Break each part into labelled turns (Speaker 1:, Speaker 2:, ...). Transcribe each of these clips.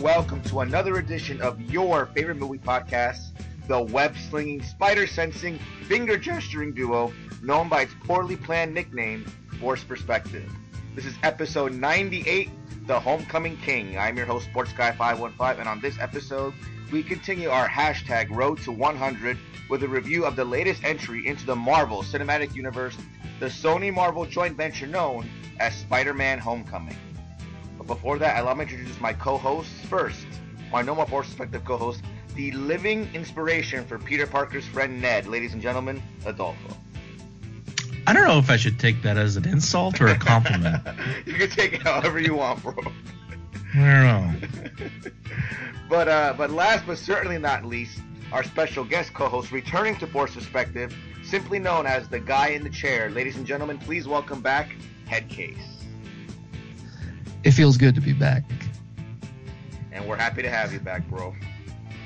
Speaker 1: Welcome, to another edition of your favorite movie podcast, the web slinging, spider sensing, finger gesturing duo known by its poorly planned nickname, Forced Perspective. This is episode 98, The Homecoming King. I'm your host, Sports Guy 515, and on this episode, we continue our hashtag Road to 100 with a review of the latest entry into the Marvel Cinematic Universe, the Sony Marvel joint venture known as Spider Man Homecoming. But before that, allow me to introduce my co-hosts first. My No More Forced Perspective co-host, the living inspiration for Peter Parker's friend Ned. Ladies and gentlemen, Adolfo.
Speaker 2: I don't know if I should take that as an insult or a compliment.
Speaker 1: you can take it however you want, bro.
Speaker 2: I don't know.
Speaker 1: But uh, but last but certainly not least, our special guest co-host returning to Forced Perspective, simply known as the guy in the chair. Ladies and gentlemen, please welcome back Headcase.
Speaker 3: It feels good to be back.
Speaker 1: And we're happy to have you back, bro.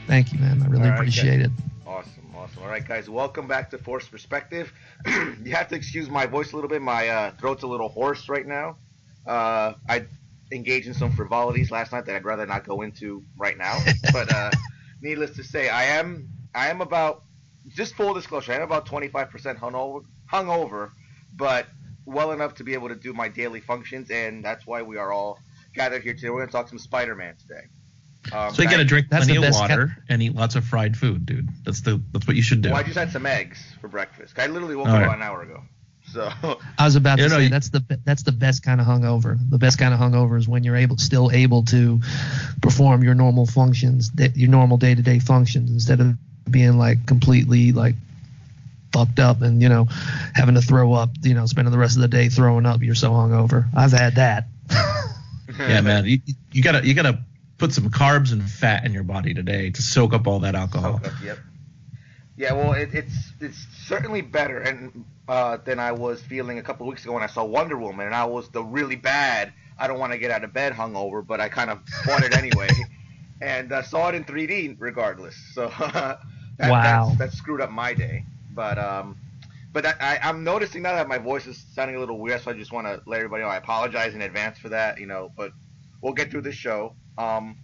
Speaker 3: Thank you, man. I really
Speaker 1: All right,
Speaker 3: appreciate
Speaker 1: guys.
Speaker 3: it.
Speaker 1: Awesome, awesome. All right, guys, welcome back to Forced Perspective. you have to excuse my voice a little bit. My uh, throat's a little hoarse right now. Uh, I engaged in some frivolities last night that I'd rather not go into right now. but uh, needless to say, I am I am about just full disclosure. I am about 25% hungover, hungover, but well enough to be able to do my daily functions, and that's why we are all gathered here today. We're going to talk some Spider-Man today. Um,
Speaker 2: So you got to drink plenty
Speaker 3: the
Speaker 2: of
Speaker 3: best
Speaker 2: water and eat lots of fried food, dude. That's the that's what you should do.
Speaker 1: Well, I just had some eggs for breakfast. I literally woke
Speaker 2: All
Speaker 1: up
Speaker 2: right.
Speaker 1: about an hour ago. So
Speaker 3: I was about to
Speaker 2: You know,
Speaker 3: say that's the that's the best kind of hungover. The best kind of hungover is when you're able still able to perform your normal functions, that your normal day to day functions, instead of being like completely like fucked up and you know having to throw up. You know, spending the rest of the day throwing up. You're so hungover. I've had that.
Speaker 2: yeah, man. You, you gotta you gotta put some carbs and fat in your body today to soak up all that alcohol.
Speaker 1: Okay, yep. Yeah, well, it, it's it's certainly better and uh, than I was feeling a couple weeks ago when I saw Wonder Woman, and I was the really bad. I don't want to get out of bed hungover, but I kind of bought it anyway, and uh, saw it in 3D regardless. So that,
Speaker 3: Wow.
Speaker 1: that's, that screwed up my day. But um, but I, I'm noticing now that my voice is sounding a little weird, so I just want to let everybody know I apologize in advance for that. You know, but we'll get through this show. Um,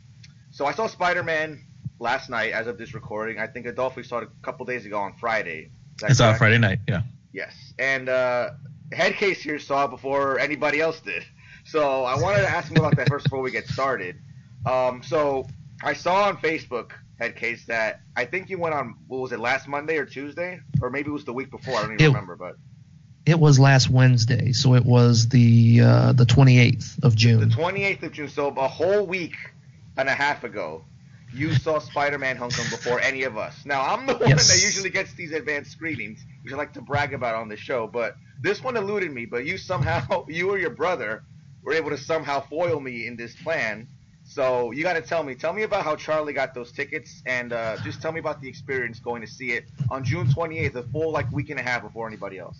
Speaker 1: so I saw Spider-Man last night as of this recording. I think Adolfo saw it a couple days ago on Friday.
Speaker 2: I saw it? Friday night. Yeah.
Speaker 1: Yes. And uh, Headcase here saw it before anybody else did. So I wanted to ask him about that first before we get started. Um, so I saw on Facebook, Headcase, that I think you went on, what was it, last Monday or Tuesday? Or maybe it was the week before. I don't even
Speaker 3: It-
Speaker 1: remember. But
Speaker 3: It was last Wednesday, so it was the uh, the 28th of June the
Speaker 1: 28th of June, so a whole week and a half ago, you saw Spider-Man Homecoming before any of us. Now I'm the one
Speaker 3: Yes.
Speaker 1: that usually gets these advanced screenings, which I like to brag about on the show. But this one eluded me. But you somehow, you or your brother, were able to somehow foil me in this plan. So you got to tell me, tell me about how Charlie got those tickets, and uh, just tell me about the experience going to see it on June 28th, a full like week and a half before anybody else.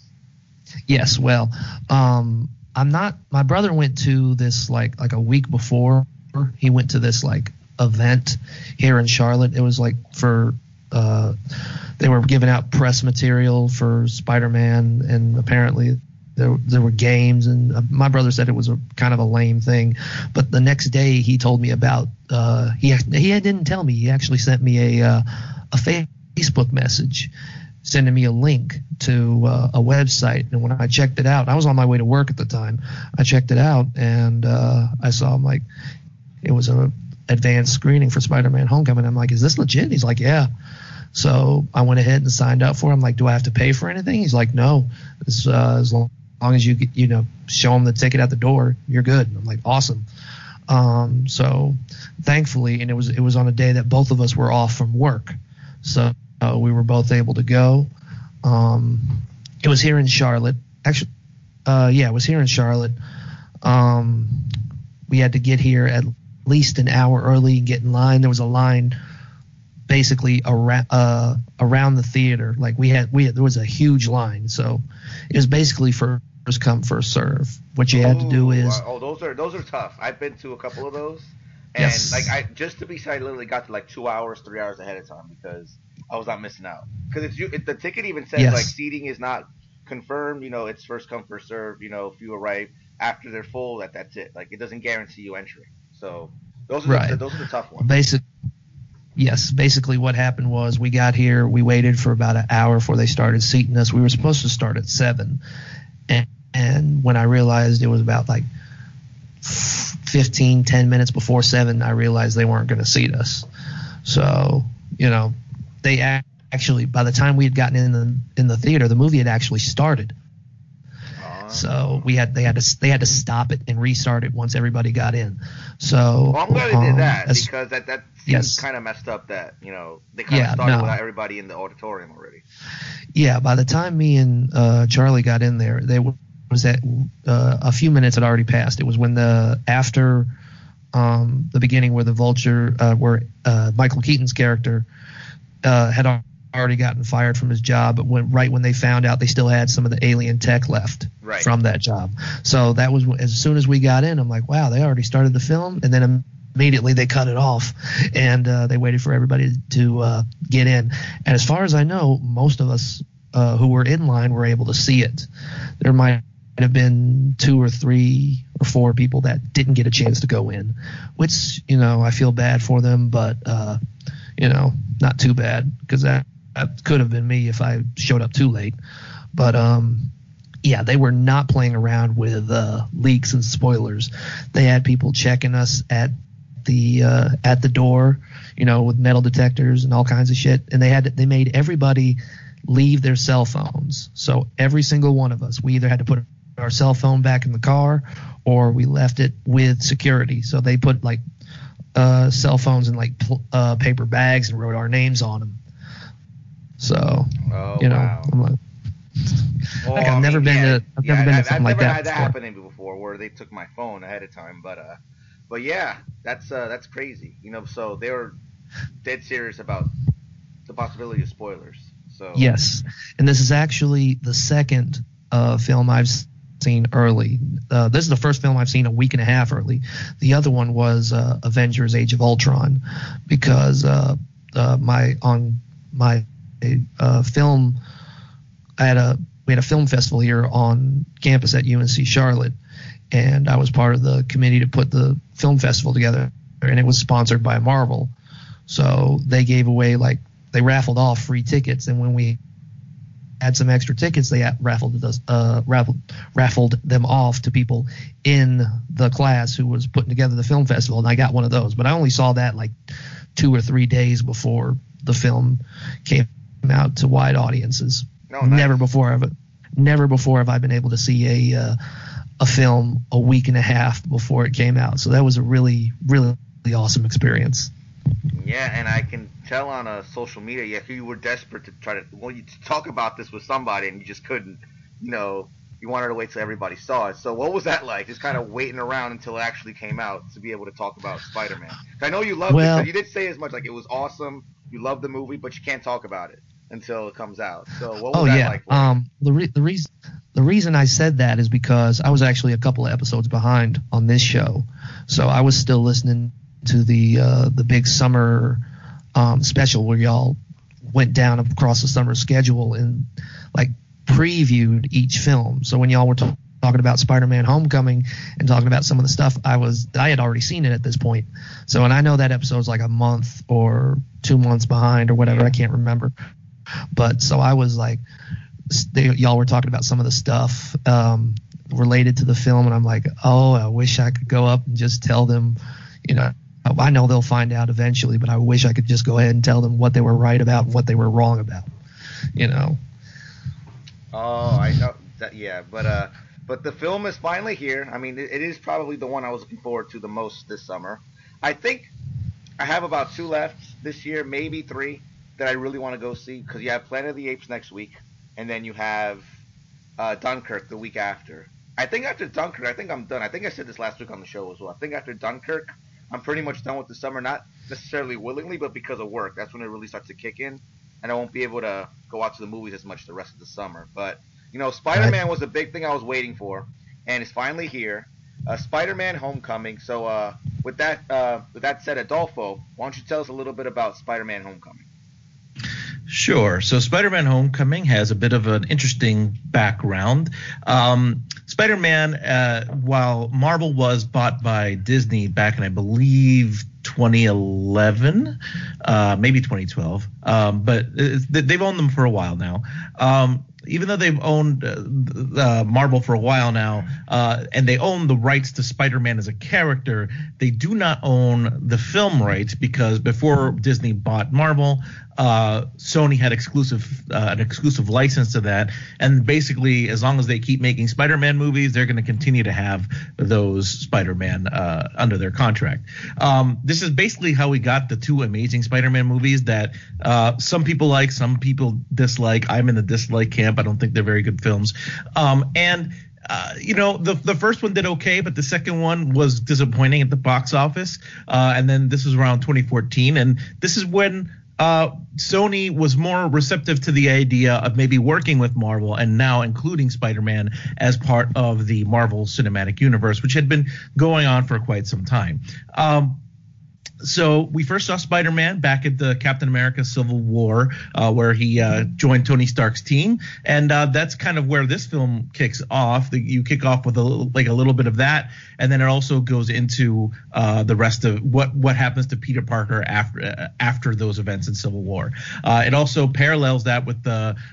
Speaker 3: Yes, well, um, I'm not. My brother went to this like like a week before. He went to this like event here in Charlotte. It was like for uh, they were giving out press material for Spider-Man, and apparently there there were games. And uh, my brother said it was a kind of a lame thing, but the next day he told me about. Uh, he he didn't tell me. He actually sent me a uh, a Facebook message sending me a link to uh, a website. And when I checked it out, I was on my way to work at the time. I checked it out and uh, I saw him like it was a advanced screening for Spider-Man: Homecoming. I'm like, is this legit? He's like, yeah. So I went ahead and signed up for. Him. I'm like, do I have to pay for anything? He's like, no. As, uh, as long, long as you you know show them the ticket at the door, you're good. I'm like, awesome. Um, so thankfully, and it was it was on a day that both of us were off from work, so uh, we were both able to go. Um, it was here in Charlotte. Actually, uh, yeah, it was here in Charlotte. Um, we had to get here at least an hour early and get in line. There was a line basically around uh, around the theater. Like we had we had, there was a huge line, so it was basically first come first serve. What you had to do is
Speaker 1: uh, oh, those are those are tough. I've been to a couple of those, and
Speaker 3: Yes.
Speaker 1: like I just to be safe, I literally got to like two hours, three hours ahead of time because I was not missing out. Because it's you, it, the ticket even says
Speaker 3: Yes.
Speaker 1: like seating is not confirmed. You know, it's first come first serve. You know, if you arrive after they're full, that that's it. Like it doesn't guarantee you entry. So those are the, those are the tough ones.
Speaker 3: basic yes basically what happened was we got here we waited for about an hour before they started seating us. We were supposed to start at seven. And, and when i realized it was about like 15 10 minutes before seven i realized they weren't going to seat us. So you know they actually by the time we had gotten in the in the theater the movie had actually started So we had they had to they had to stop it and restart it once everybody got in so
Speaker 1: well, I'm glad they
Speaker 3: um,
Speaker 1: did that
Speaker 3: as-
Speaker 1: because that that
Speaker 3: Yes.
Speaker 1: kind of messed up. That you know they kind of
Speaker 3: Yeah,
Speaker 1: started
Speaker 3: no.
Speaker 1: without everybody in the auditorium already.
Speaker 3: Yeah, by the time me and uh, Charlie got in there, they w- was that uh, a few minutes had already passed. It was when the after um, the beginning where the vulture, uh, where uh, Michael Keaton's character uh, had already gotten fired from his job, but when right when they found out they still had some of the alien tech left
Speaker 1: Right.
Speaker 3: from that job. So that was as soon as we got in, I'm like, wow, they already started the film, and then immediately they cut it off, and uh, they waited for everybody to uh, get in. And as far as I know, most of us uh, who were in line were able to see it. There might have been two or three or four people that didn't get a chance to go in, which you know I feel bad for them, but uh, you know not too bad because that, that could have been me if I showed up too late. But um, yeah, they were not playing around with uh, leaks and spoilers. They had people checking us at the uh, at the door, you know, with metal detectors and all kinds of shit. And they had they made everybody leave their cell phones. So every single one of us, we either had to put our cell phone back in the car or we left it with security. So they put like uh, cell phones in like pl- uh, paper bags and wrote our names on them. So
Speaker 1: Oh,
Speaker 3: you know,
Speaker 1: wow.
Speaker 3: I'm like,
Speaker 1: Well,
Speaker 3: Like, I've
Speaker 1: I
Speaker 3: never
Speaker 1: mean,
Speaker 3: been
Speaker 1: yeah,
Speaker 3: to- I've never been to
Speaker 1: I've,
Speaker 3: something like
Speaker 1: never
Speaker 3: that
Speaker 1: had that
Speaker 3: before.
Speaker 1: happen to me before, where they took my phone ahead of time. But uh, but yeah, that's uh, that's crazy. You know, so they were dead serious about the possibility of spoilers. So
Speaker 3: Yes, and this is actually the second uh, film I've seen early. Uh, this is the first film I've seen a week and a half early. The other one was uh, Avengers: Age of Ultron, because uh, uh, my on my uh, film, I had a we had a film festival here on campus at UNC Charlotte, and I was part of the committee to put the film festival together, and it was sponsored by Marvel. So they gave away like they raffled off free tickets, and when we had some extra tickets, they raffled uh, raffled raffled them off to people in the class who was putting together the film festival, and I got one of those. But I only saw that like two or three days before the film came out to wide audiences.
Speaker 1: No, nice.
Speaker 3: Never before have never before have I been able to see a uh, a film a week and a half before it came out. So that was a really really awesome experience.
Speaker 1: Yeah, and I can tell on uh, social media, yeah, you were desperate to try to well, you talk about this with somebody, and you just couldn't. You know, you wanted to wait till everybody saw it. So what was that like? Just kind of waiting around until it actually came out to be able to talk about Spider-Man. I know you loved
Speaker 3: Well-
Speaker 1: it. You did say as much like it was awesome. You loved the movie, but you can't talk about it. Until it comes out. So what was
Speaker 3: Oh
Speaker 1: that
Speaker 3: yeah.
Speaker 1: like?
Speaker 3: um, the re- the reason the reason I said that is because I was actually a couple of episodes behind on this show, so I was still listening to the uh, the big summer um, special where y'all went down across the summer schedule and like previewed each film. So when y'all were t- talking about Spider-Man: Homecoming and talking about some of the stuff, I was I had already seen it at this point. So and I know that episode's like a month or two months behind or whatever. I can't remember. But so I was like, they, y'all were talking about some of the stuff um, related to the film, and I'm like, oh, I wish I could go up and just tell them, you know, I know they'll find out eventually, but I wish I could just go ahead and tell them what they were right about and what they were wrong about, you know.
Speaker 1: Oh, I know that. Yeah, but uh, but the film is finally here. I mean, it, it is probably the one I was looking forward to the most this summer. I think I have about two left this year, maybe three that I really want to go see because you have Planet of the Apes next week, and then you have uh, Dunkirk the week after. I think after Dunkirk, I think I'm done. I think I said this last week on the show as well. I think after Dunkirk, I'm pretty much done with the summer. Not necessarily willingly, but because of work. That's when it really starts to kick in, and I won't be able to go out to the movies as much the rest of the summer. But you know, Spider-Man was a big thing I was waiting for, and it's finally here. Uh, Spider-Man: Homecoming. So, uh, with that, uh, with that said, Adolfo, why don't you tell us a little bit about Spider-Man: Homecoming?
Speaker 2: Sure. So Spider-Man: Homecoming has a bit of an interesting background. Um, Spider-Man, uh, while Marvel was bought by Disney back in, I believe, 2011, uh, maybe 2012, um, but uh, they've owned them for a while now. Um, even though they've owned uh, uh, Marvel for a while now, uh, and they own the rights to Spider-Man as a character, they do not own the film rights because before Disney bought Marvel, uh, Sony had exclusive uh, an exclusive license to that, and basically, as long as they keep making Spider-Man movies, they're going to continue to have those Spider-Man uh, under their contract. Um, this is basically how we got the two amazing Spider-Man movies that uh, some people like, some people dislike. I'm in the dislike camp. I don't think they're very good films. Um, and uh, you know, the the first one did okay, but the second one was disappointing at the box office. Uh, and then this was around 2014, and this is when uh, Sony was more receptive to the idea of maybe working with Marvel and now including Spider-Man as part of the Marvel Cinematic Universe, which had been going on for quite some time. Um, so we first saw Spider-Man back at the Captain America Civil War, uh, where he uh, joined Tony Stark's team, and uh, that's kind of where this film kicks off. You kick off with a little, like a little bit of that, and then it also goes into uh, the rest of what what happens to Peter Parker after uh, after those events in Civil War. Uh, it also parallels that with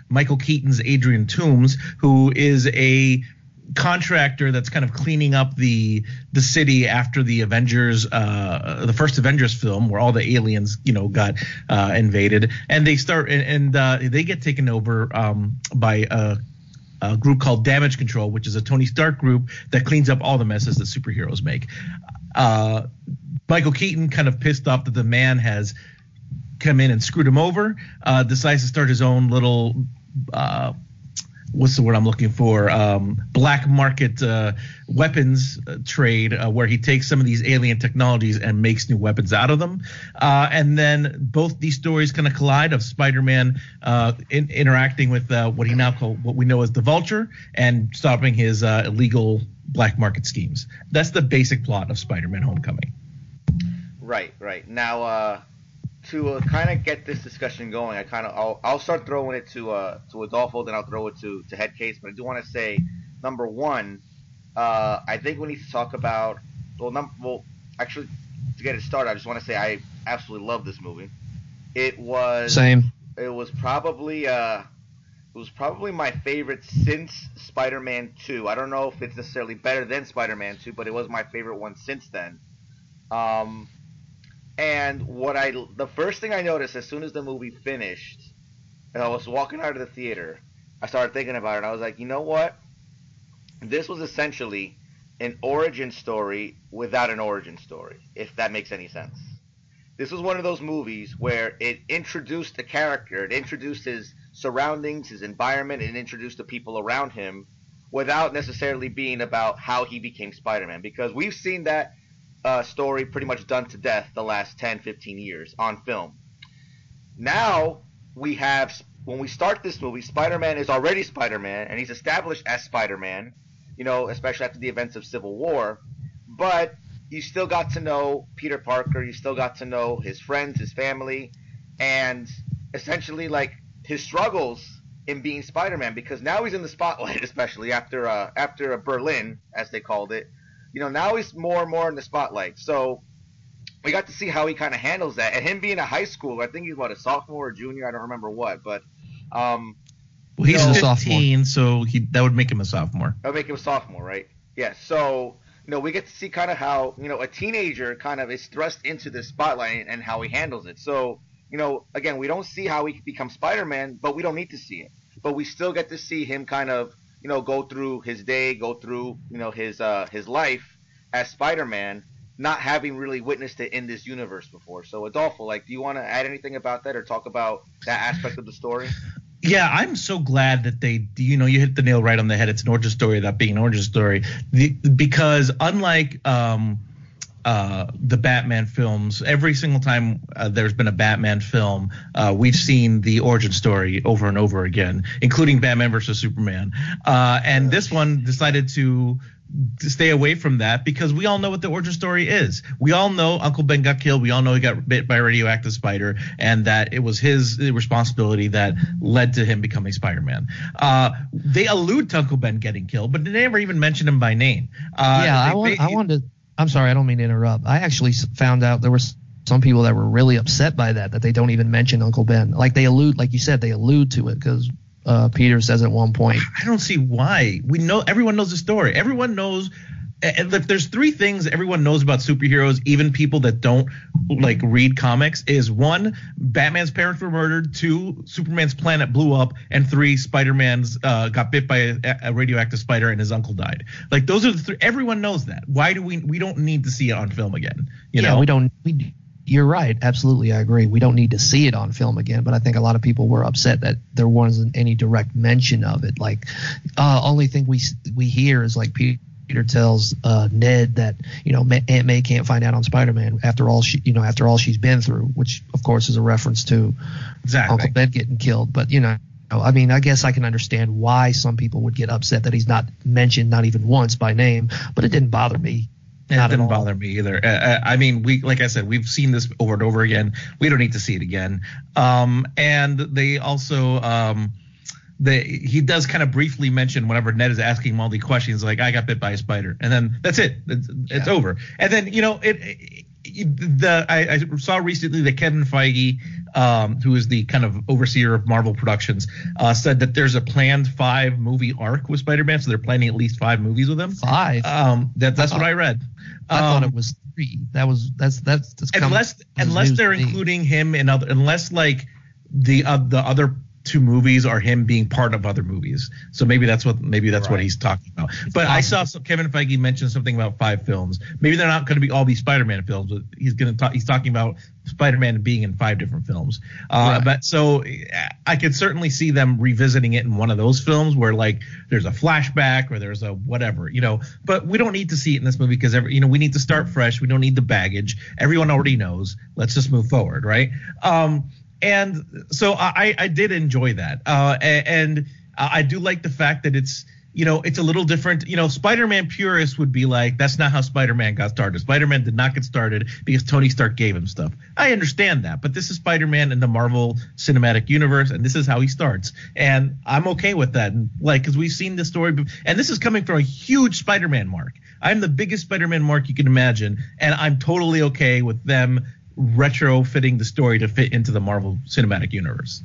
Speaker 2: Michael Keaton's Adrian Toomes, who is a contractor that's kind of cleaning up the the city after the Avengers uh the first Avengers film where all the aliens you know got uh invaded and they start and, and uh they get taken over um by a a group called Damage Control, which is a Tony Stark group that cleans up all the messes that superheroes make. Uh, Michael Keaton, kind of pissed off that the man has come in and screwed him over, uh, decides to start his own little uh, what's the word I'm looking for? Um, black market uh, weapons uh, trade, uh, where he takes some of these alien technologies and makes new weapons out of them. Uh, and then both these stories kind of collide of Spider-Man uh, in, interacting with uh, what he now call what we know as the Vulture and stopping his illegal black market schemes. That's the basic plot of Spider-Man: Homecoming.
Speaker 1: Right, right. Now, to uh, kind of get this discussion going, I kind of I'll, I'll start throwing it to uh, to Adolfo, then I'll throw it to to Headcase. But I do want to say, number one, uh, I think we need to talk about well, num- well, actually, to get it started, I just want to say I absolutely love this movie. It was
Speaker 3: same.
Speaker 1: It was probably uh, it was probably my favorite since Spider-Man 2. I don't know if it's necessarily better than Spider-Man 2, but it was my favorite one since then. Um, and what I the first thing I noticed as soon as the movie finished, and I was walking out of the theater, I started thinking about it. I was like, you know what? This was essentially an origin story without an origin story, if that makes any sense. This was one of those movies where it introduced the character, it introduced his surroundings, his environment, and introduced the people around him without necessarily being about how he became Spider-Man. Because we've seen that uh, story pretty much done to death the last 10, 15 years on film. Now we have when we start this movie, Spider-Man is already Spider-Man, and he's established as Spider-Man. You know, especially after the events of Civil War. But you still got to know Peter Parker. You still got to know his friends, his family, and essentially like his struggles in being Spider-Man because now he's in the spotlight, especially after uh, after Berlin, as they called it. You know, now he's more and more in the spotlight. So we got to see how he kind of handles that. And him being a high school, I think he's what a sophomore or junior, I don't remember what, but um,
Speaker 2: Well, he's
Speaker 1: No.
Speaker 3: a
Speaker 2: 15, so he that would make him a sophomore.
Speaker 1: that would make him a sophomore, right? Yeah. So you know, we get to see kind of how you know a teenager kind of is thrust into the spotlight and how he handles it. So you know, again, we don't see how he becomes Spider-Man, but we don't need to see it. But we still get to see him kind of you know go through his day, go through you know his uh, his life as Spider-Man, not having really witnessed it in this universe before. So Adolfo, like, do you want to add anything about that or talk about that aspect of the story?
Speaker 2: Yeah, I'm so glad that they, you know, you hit the nail right on the head. It's an origin story without being an origin story, the, because unlike um, uh, the Batman films, every single time uh, there's been a Batman film, uh, we've seen the origin story over and over again, including Batman versus Superman. Uh, and this one decided to to stay away from that because we all know what the origin story is. We all know Uncle Ben got killed. We all know he got bit by a radioactive spider, and that it was his responsibility that led to him becoming Spider-Man. Uh, they allude to Uncle Ben getting killed, but they never even mention him by name. Uh,
Speaker 3: yeah, I want.
Speaker 2: they-
Speaker 3: I wanted. To, I'm sorry, I don't mean to interrupt. I actually found out there were some people that were really upset by that. That they don't even mention Uncle Ben. Like they allude, like you said, they allude to it because uh, Peter says at one point.
Speaker 2: I don't see why. We know everyone knows the story. Everyone knows. And if there's three things everyone knows about superheroes, even people that don't like read comics, is one, Batman's parents were murdered, two, Superman's planet blew up, and three, Spider-Man's uh, got bit by a, a radioactive spider and his uncle died. Like those are the three. Everyone knows that. Why do we? We don't need to see it on film again. You
Speaker 3: yeah,
Speaker 2: know.
Speaker 3: we don't. We. You're right. Absolutely, I agree. We don't need to see it on film again, but I think a lot of people were upset that there wasn't any direct mention of it. Like, uh, only thing we we hear is like Peter tells uh, Ned that you know Aunt May can't find out on Spider-Man after all she you know after all she's been through, which of course is a reference to
Speaker 2: exactly.
Speaker 3: Uncle Ben getting killed. But you know, I mean, I guess I can understand why some people would get upset that he's not mentioned, not even once by name. But it didn't bother me.
Speaker 2: It
Speaker 3: Not
Speaker 2: didn't bother me either. Uh, uh, I mean, we like I said, we've seen this over and over again. We don't need to see it again. Um, and they also, um, they he does kind of briefly mention whenever Ned is asking him all the questions, like I got bit by a spider, and then that's it. It's, it's
Speaker 3: Yeah.
Speaker 2: over. And then you know it. it the I, I saw recently that Kevin Feige, um, who is the kind of overseer of Marvel Productions, uh, said that there's a planned five movie arc with Spider-Man, so they're planning at least five movies with him.
Speaker 3: Five.
Speaker 2: Um, that, that's what I read.
Speaker 3: I thought
Speaker 2: Um,
Speaker 3: it was three. That was that's that's, that's
Speaker 2: unless unless they're including him in other unless like the uh, the other two movies are him being part of other movies. So maybe that's what maybe that's what he's talking about. But I saw some, Kevin Feige mentioned something about five films. Maybe they're not going to be all be Spider-Man films, but he's going to talk. He's talking about Spider-Man being in five different films. Uh,
Speaker 3: Right.
Speaker 2: But so I could certainly see them revisiting it in one of those films where like there's a flashback or there's a whatever, you know. But we don't need to see it in this movie because every, you know we need to start fresh. We don't need the baggage. Everyone already knows. Let's just move forward, right? Um, and so I, I did enjoy that, uh, and I do like the fact that it's you know it's a little different. You know, Spider-Man purists would be like, that's not how Spider-Man got started. Spider-Man did not get started because Tony Stark gave him stuff. I understand that, but this is Spider-Man in the Marvel Cinematic Universe, and this is how he starts, and I'm okay with that. And, like, because we've seen this story, and this is coming from a huge Spider-Man mark. I'm the biggest Spider-Man mark you can imagine, and I'm totally okay with them retrofitting the story to fit into the Marvel Cinematic Universe.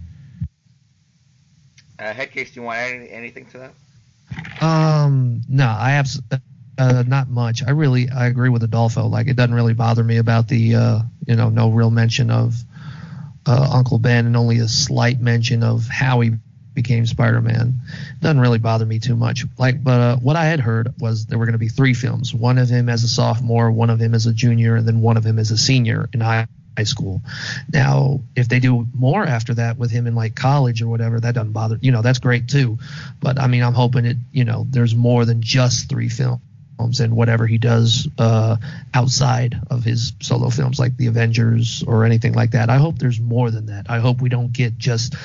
Speaker 1: Uh, Headcase, do you want to add anything to that?
Speaker 3: Um, no, I have uh, not much. I really I agree with Adolfo. Like it doesn't really bother me about the uh, you know no real mention of uh, Uncle Ben and only a slight mention of how he became Spider-Man. Doesn't really bother me too much. Like, but uh, what I had heard was there were going to be three films: one of him as a sophomore, one of him as a junior, and then one of him as a senior in high high school. Now, if they do more after that with him in like college or whatever, that doesn't bother. You know, that's great too. But I mean, I'm hoping it. You know, there's more than just three films. and whatever he does uh, outside of his solo films, like the Avengers or anything like that. I hope there's more than that. I hope we don't get just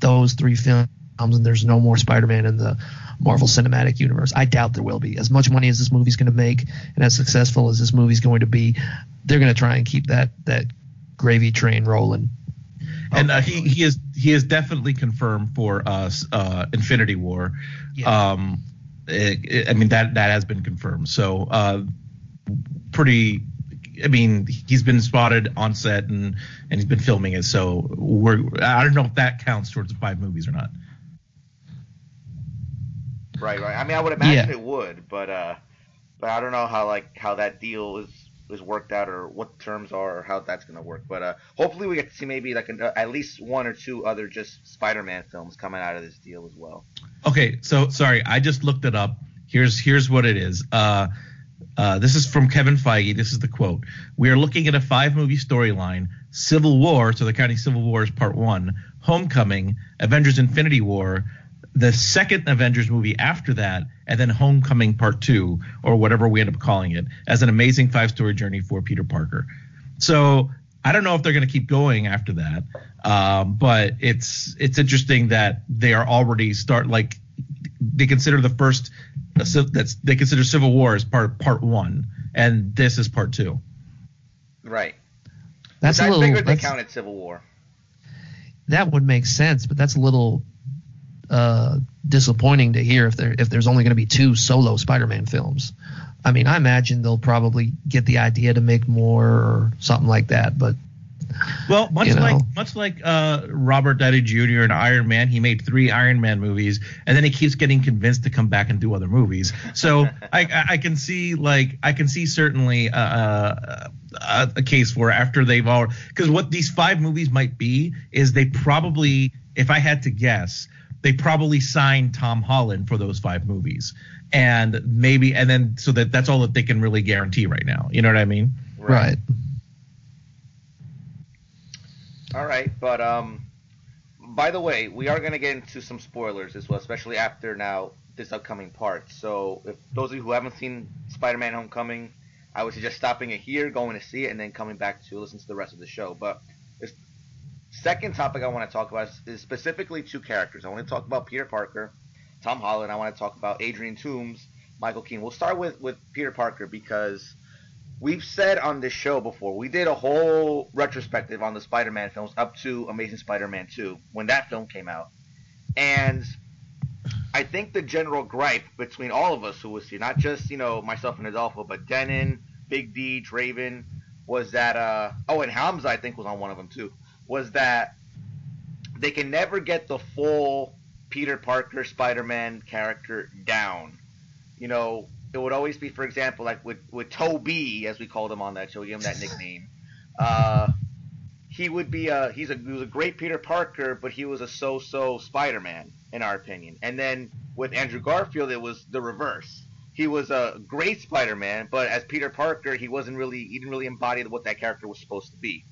Speaker 3: those three films and there's no more Spider-Man in the Marvel Cinematic Universe. I doubt there will be. As much money as this movie's going to make and as successful as this movie's going to be, they're going to try and keep that that gravy train rolling.
Speaker 2: and uh, he he is he is definitely confirmed for us uh, Infinity War.
Speaker 3: Yeah.
Speaker 2: Um, it- it- I mean that that has been confirmed. So uh, pretty. I mean, he's been spotted on set and and he's been filming it. So we're I don't know if that counts towards the five movies or not.
Speaker 1: Right, right. I mean, I would imagine
Speaker 3: Yeah.
Speaker 1: it would, but uh, but I don't know how like how that deal is is worked out or what the terms are or how that's gonna work. But uh, hopefully we get to see maybe like an, uh, at least one or two other just Spider-Man films coming out of this deal as well.
Speaker 2: Okay, so sorry, I just looked it up. Here's here's what it is. Uh, uh, this is from Kevin Feige. This is the quote: "We are looking at a five-movie storyline: Civil War, so they're counting Civil War is Part One, Homecoming, Avengers: Infinity War, the second Avengers movie after that, and then Homecoming Part Two, or whatever we end up calling it, as an amazing five-story journey for Peter Parker." So I don't know if they're going to keep going after that, um, but it's it's interesting that they are already start like they consider the first that's they consider Civil War as part part one, and this is part two.
Speaker 1: Right.
Speaker 3: That's
Speaker 1: Which
Speaker 3: a
Speaker 1: I
Speaker 3: little.
Speaker 1: figured they
Speaker 3: that's-
Speaker 1: counted Civil War.
Speaker 3: that would make sense, but that's a little uh, disappointing to hear if there if there's only going to be two solo Spider-Man films. I mean, I imagine they'll probably get the idea to make more or something like that, but
Speaker 2: Well, much
Speaker 3: You know.
Speaker 2: like much like uh, Robert Downey Jr. and Iron Man, he made three Iron Man movies, and then he keeps getting convinced to come back and do other movies. So I, I, can see like I can see certainly uh, uh, a, a case for after they've all because what these five movies might be is they probably, if I had to guess, they probably signed Tom Holland for those five movies, and maybe and then so that that's all that they can really guarantee right now. You know what I mean?
Speaker 3: right.
Speaker 1: All right, but um, by the way, we are gonna get into some spoilers as well, especially after now this upcoming part. So if those of you who haven't seen Spider-Man: Homecoming, I would suggest stopping it here, going to see it, and then coming back to listen to the rest of the show. But this second topic I want to talk about is, specifically two characters. I want to talk about Peter Parker, Tom Holland. I want to talk about Adrian Toomes, Michael Keaton. We'll start with with Peter Parker because we've said on this show before, we did a whole retrospective on the Spider-Man films up to Amazing Spider-Man 2 when that film came out. And I think the general gripe between all of us who was here, not just, you know, myself and Adolfo, but Denon, Big D, Draven, was that, uh, oh, and Hamza, I think, was on one of them too, was that they can never get the full Peter Parker Spider-Man character down. You know, it would always be, for example, like with with Tobey, as we called him on that show, we gave him that nickname. Uh, he would be a he's a he was a great Peter Parker, but he was a so-so Spider-Man in our opinion. And then with Andrew Garfield, it was the reverse. He was a great Spider-Man, but as Peter Parker, he wasn't really he didn't really embody what that character was supposed to be.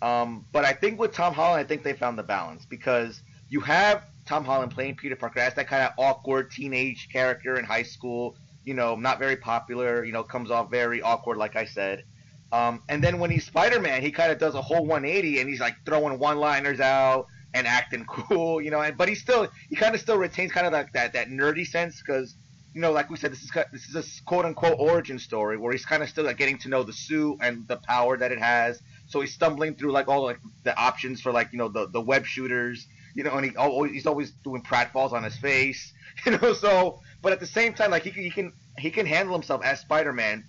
Speaker 1: Um, but I think with Tom Holland, I think they found the balance because you have Tom Holland playing Peter Parker as that kind of awkward teenage character in high school. You know, not very popular. You know, comes off very awkward, like I said. Um, and then when he's Spider Man, he kind of does a whole 180, and he's like throwing one liners out and acting cool. You know, and but he still he kind of still retains kind of like that that nerdy sense because you know, like we said, this is this is a quote unquote origin story where he's kind of still like getting to know the suit and the power that it has. So he's stumbling through like all like the options for like you know the the web shooters, you know, and he always, he's always doing pratfalls on his face, you know. So, but at the same time, like he can he can he can handle himself as Spider Man.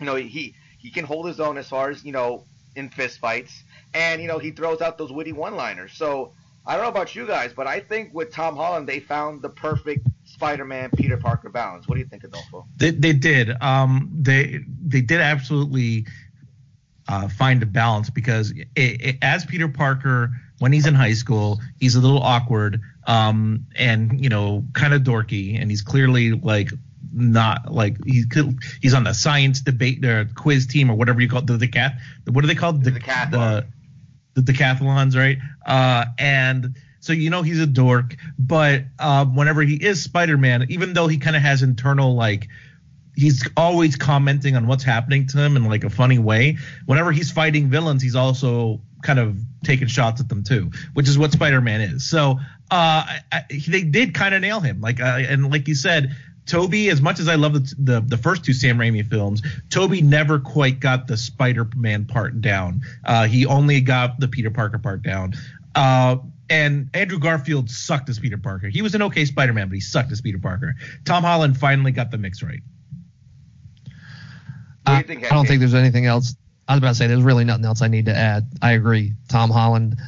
Speaker 1: You know, he he can hold his own as far as you know in fist fights, and you know he throws out those witty one liners. So I don't know about you guys, but I think with Tom Holland they found the perfect Spider-Man Peter Parker balance. What do you think, Adolfo?
Speaker 2: They, they did. Um, they they did absolutely uh, find a balance because it, it, as Peter Parker, when he's in high school, he's a little awkward um, and you know kind of dorky, and he's clearly like not like he could he's on the science debate or quiz team or whatever you call it, the decath what are they called
Speaker 1: The decathlon.
Speaker 2: the, the decathlons right uh and so you know he's a dork but um whenever he is spider-man even though he kind of has internal like he's always commenting on what's happening to him in like a funny way. Whenever he's fighting villains, he's also kind of taking shots at them too, which is what Spider-Man is. So uh, I, they did kind of nail him. Like uh, and like you said, Tobey, as much as I love the, the, the first two Sam Raimi films, Tobey never quite got the Spider-Man part down. Uh, he only got the Peter Parker part down. And Andrew Garfield sucked as Peter Parker. He was an okay Spider-Man, but he sucked as Peter Parker. Tom Holland finally got the mix right.
Speaker 1: Do
Speaker 3: I,
Speaker 1: you think,
Speaker 3: I don't think there's anything else. I was about to say there's really nothing else I need to add. I agree. Tom Holland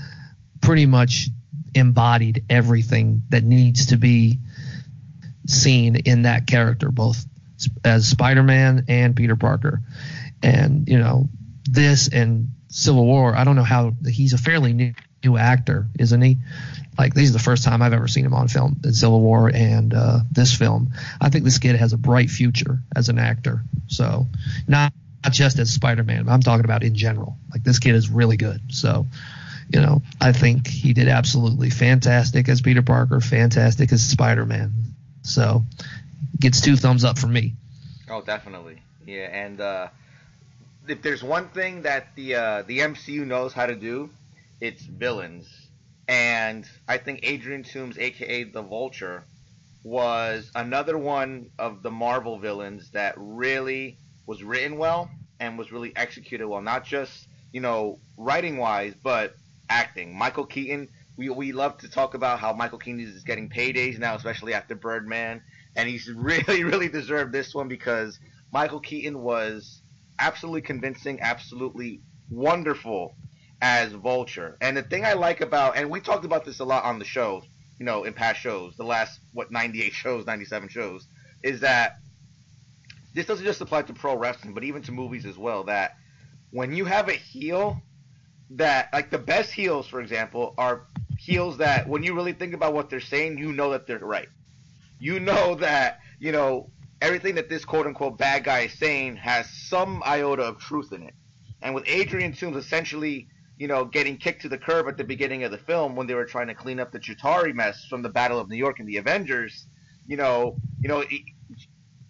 Speaker 3: pretty much embodied everything that needs to be seen in that character, both as Spider-Man and Peter Parker. And you know, this and Civil War. I don't know how he's a fairly new, new actor, isn't he? Like this is the first time I've ever seen him on film in Civil War and uh, this film. I think this kid has a bright future as an actor. So not not just as Spider-Man. I'm talking about in general. Like this kid is really good. So you know, I think he did absolutely fantastic as Peter Parker, fantastic as Spider-Man. So gets two thumbs up from me.
Speaker 1: Oh, definitely. Yeah, and uh, if there's one thing that the uh, the MCU knows how to do, it's villains. And I think Adrian Toomes, aka the Vulture, was another one of the Marvel villains that really was written well and was really executed well. Not just you know writing wise, but acting. Michael Keaton. We, we love to talk about how Michael Keaton is getting paydays now, especially after Birdman, and he's really really deserved this one because Michael Keaton was absolutely convincing, absolutely wonderful as Vulture. And the thing I like about, and we talked about this a lot on the show, you know, in past shows, the last what 98 shows, 97 shows, is that this doesn't just apply to pro wrestling, but even to movies as well. That when you have a heel, that like the best heels, for example, are heels that when you really think about what they're saying, you know that they're right. You know that you know everything that this quote unquote bad guy is saying has some iota of truth in it. And with Adrian Toomes essentially, you know, getting kicked to the curb at the beginning of the film when they were trying to clean up the Chitauri mess from the Battle of New York and the Avengers, you know, you know, it,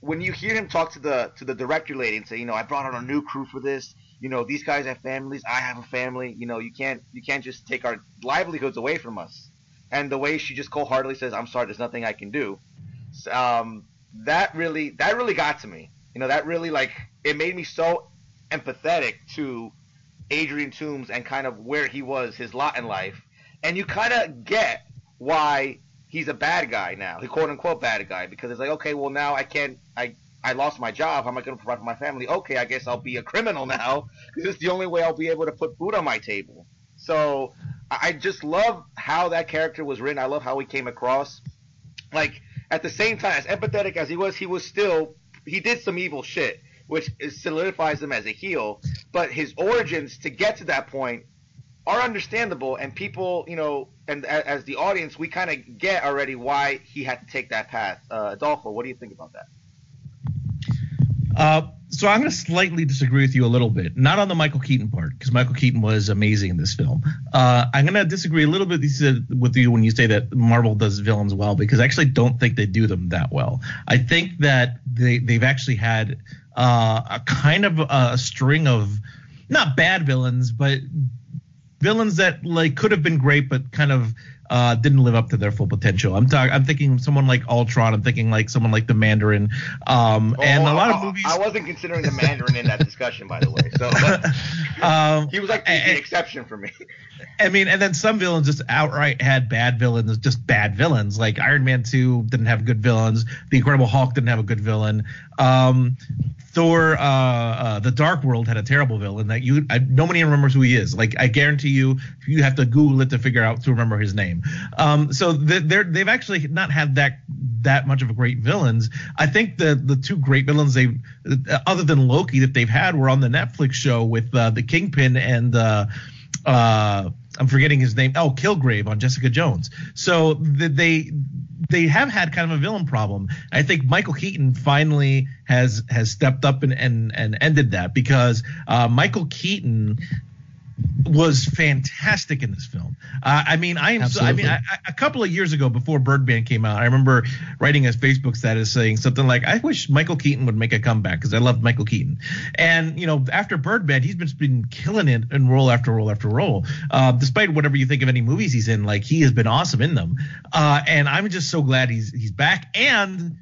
Speaker 1: when you hear him talk to the to the director lady and say, you know, I brought on a new crew for this. You know, these guys have families. I have a family. You know, you can't you can't just take our livelihoods away from us. And the way she just cold-heartedly says, "I'm sorry, there's nothing I can do." Um, that really that really got to me. You know, that really like it made me so empathetic to Adrian Toomes and kind of where he was, his lot in life, and you kind of get why he's a bad guy now, he quote unquote bad guy, because it's like, okay, well now I can't, I I lost my job. How am I going to provide for my family? Okay, I guess I'll be a criminal now because it's the only way I'll be able to put food on my table. So I just love how that character was written. I love how he came across. Like at the same time, as empathetic as he was, he was still he did some evil shit, which is, solidifies him as a heel. But his origins to get to that point are understandable, and people, you know, and as the audience, we kind of get already why he had to take that path. Uh, Adolfo, what do you think about that?
Speaker 2: Uh, so I'm going to slightly disagree with you a little bit, not on the Michael Keaton part, because Michael Keaton was amazing in this film. Uh, I'm going to disagree a little bit with you when you say that Marvel does villains well, because I actually don't think they do them that well. I think that they they've actually had uh, a kind of a string of not bad villains, but villains that like could have been great, but kind of uh, didn't live up to their full potential. I'm talking. I'm thinking someone like Ultron. I'm thinking like someone like the Mandarin. Um, and
Speaker 1: Oh,
Speaker 2: a lot
Speaker 1: I,
Speaker 2: of movies.
Speaker 1: I wasn't considering the Mandarin in that discussion, by the way. So
Speaker 2: um,
Speaker 1: he was like the, the
Speaker 2: and-
Speaker 1: exception for me.
Speaker 2: I mean, and then some villains just outright had bad villains, just bad villains. Like Iron Man 2 didn't have good villains. The Incredible Hulk didn't have a good villain. Um, Thor, uh, uh, The Dark World had a terrible villain that you I, nobody remembers who he is. Like I guarantee you, you have to Google it to figure out to remember his name. Um, so they're they've actually not had that that much of a great villains. I think the the two great villains they uh, other than Loki that they've had were on the Netflix show with uh, the Kingpin and. Uh, I'm forgetting his name. Oh, Kilgrave on Jessica Jones. So they they have had kind of a villain problem. I think Michael Keaton finally has has stepped up and and, and ended that because uh, Michael Keaton was fantastic in this film. Uh, I mean, I am. So, I mean, I, I, a couple of years ago, before Birdman came out, I remember writing a Facebook status saying something like, "I wish Michael Keaton would make a comeback because I loved Michael Keaton." And you know, after Birdman, he's been been killing it in role after role after role. Uh, despite whatever you think of any movies he's in, like he has been awesome in them. Uh, and I'm just so glad he's he's back. And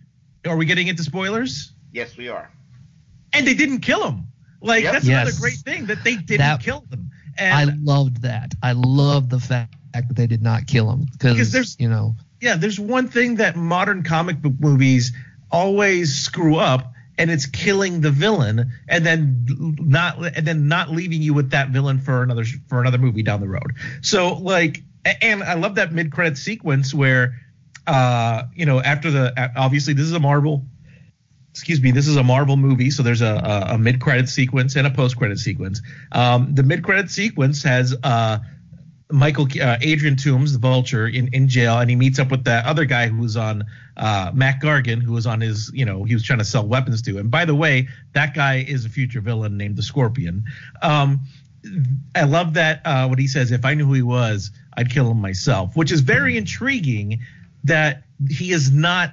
Speaker 2: are we getting into spoilers?
Speaker 1: Yes, we are.
Speaker 2: And they didn't kill him. Like
Speaker 1: Yep.
Speaker 2: that's
Speaker 3: Yes.
Speaker 2: another great thing that they didn't
Speaker 3: That-
Speaker 2: kill them.
Speaker 3: I loved that. I loved the fact that they did not kill him
Speaker 2: Because
Speaker 3: because
Speaker 2: there's-
Speaker 3: you know
Speaker 2: yeah, there's one thing that modern comic book movies always screw up, and it's killing the villain, and then not and then not leaving you with that villain for another for another movie down the road. So like, and I love that mid credit sequence where, uh, you know, after the obviously this is a Marvel. Excuse me, this is a Marvel movie, so there's a, a, a mid credit sequence and a post credit sequence. Um, the mid credit sequence has uh, Michael uh, Adrian Toombs, the Vulture, in, in jail, and he meets up with that other guy who was on uh, Mac Gargan, who was on his, you know, he was trying to sell weapons to. And by the way, that guy is a future villain named the Scorpion. Um, I love that uh, what he says. If I knew who he was, I'd kill him myself, which is very intriguing. That he is not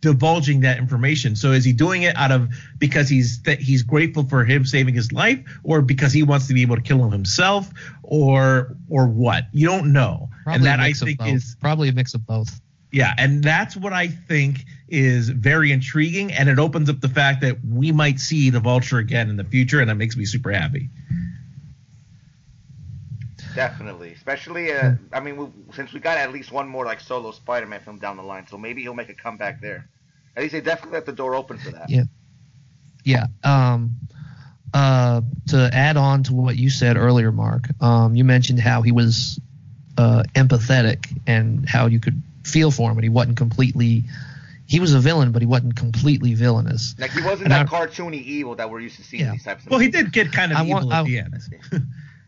Speaker 2: divulging that information. So is he doing it out of because he's that he's grateful for him saving his life, or because he wants to be able to kill him himself, or or what? You don't know.
Speaker 3: probably
Speaker 2: and that
Speaker 3: a
Speaker 2: I
Speaker 3: mix of
Speaker 2: think
Speaker 3: both.
Speaker 2: is
Speaker 3: probably a mix of both.
Speaker 2: yeah, and that's what I think is very intriguing, and it opens up the fact that we might see the Vulture again in the future, and that makes me super happy.
Speaker 1: Definitely, especially uh, I mean, we, since we got at least one more like solo Spider-Man film down the line, so maybe he'll make a comeback there. At least they definitely left the door open for that.
Speaker 3: Yeah. Yeah. Um, uh, to add on to what you said earlier, Mark, um, you mentioned how he was uh, empathetic and how you could feel for him, and he wasn't completely. He was a villain, but he wasn't completely villainous.
Speaker 1: Like he wasn't
Speaker 3: And
Speaker 1: that
Speaker 3: I-
Speaker 1: cartoony evil that we're used to seeing
Speaker 3: Yeah.
Speaker 1: these types of
Speaker 2: Well, he did get kind of
Speaker 3: I
Speaker 2: evil
Speaker 3: want-
Speaker 2: at
Speaker 3: I-
Speaker 2: the end.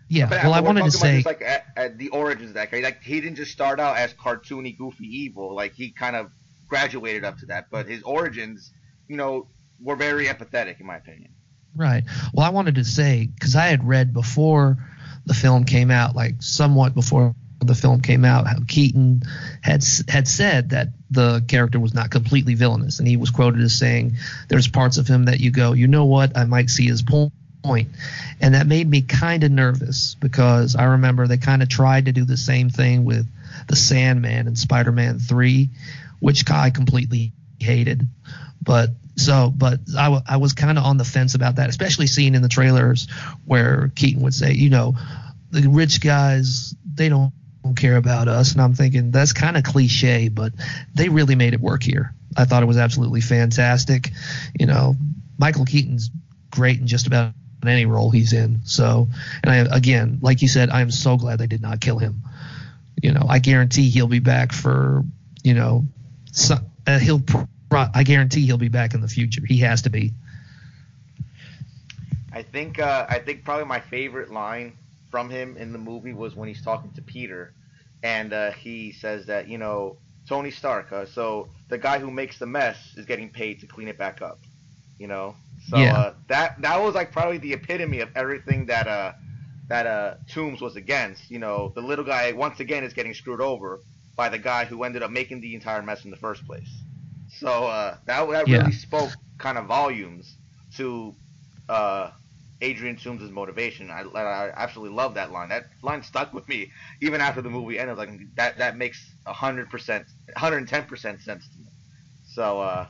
Speaker 3: Yeah.
Speaker 1: But
Speaker 3: well, I wanted to say.
Speaker 1: just like at, at the origins of that guy. Like he didn't just start out as cartoony, goofy evil. Like he kind of graduated up to that. But his origins, you know, were very empathetic in my opinion.
Speaker 3: Right. Well, I wanted to say because I had read before the film came out, like somewhat before the film came out, how Keaton had had said that the character was not completely villainous, and he was quoted as saying, "There's parts of him that you go, you know what? I might see his po- point," and that made me kind of nervous because I remember they kind of tried to do the same thing with the Sandman in Spider-Man Three, which I completely hated. But so, but I, w- I was kind of on the fence about that, especially seeing in the trailers where Keaton would say, you know, the rich guys, they don't, don't care about us. And I'm thinking that's kind of cliche, but they really made it work here. I thought it was absolutely fantastic. You know, Michael Keaton's great in just about any role he's in. So, and I, again, like you said, I'm so glad they did not kill him. You know, I guarantee he'll be back for, you know, uh, he'll. I guarantee he'll be back in the future. He has to be.
Speaker 1: I think uh, I think probably my favorite line from him in the movie was when he's talking to Peter, and uh, he says that you know Tony Stark. Uh, so the guy who makes the mess is getting paid to clean it back up. You know, so
Speaker 3: Yeah.
Speaker 1: uh, that that was like probably the epitome of everything that uh that uh Toombs was against. You know, the little guy once again is getting screwed over by the guy who ended up making the entire mess in the first place. So uh, that that
Speaker 3: Yeah.
Speaker 1: really spoke kind of volumes to uh, Adrian Toombs' motivation. I, I absolutely love that line. That line stuck with me even after the movie ended. Like that that makes hundred percent, hundred and ten percent sense to me. So, uh,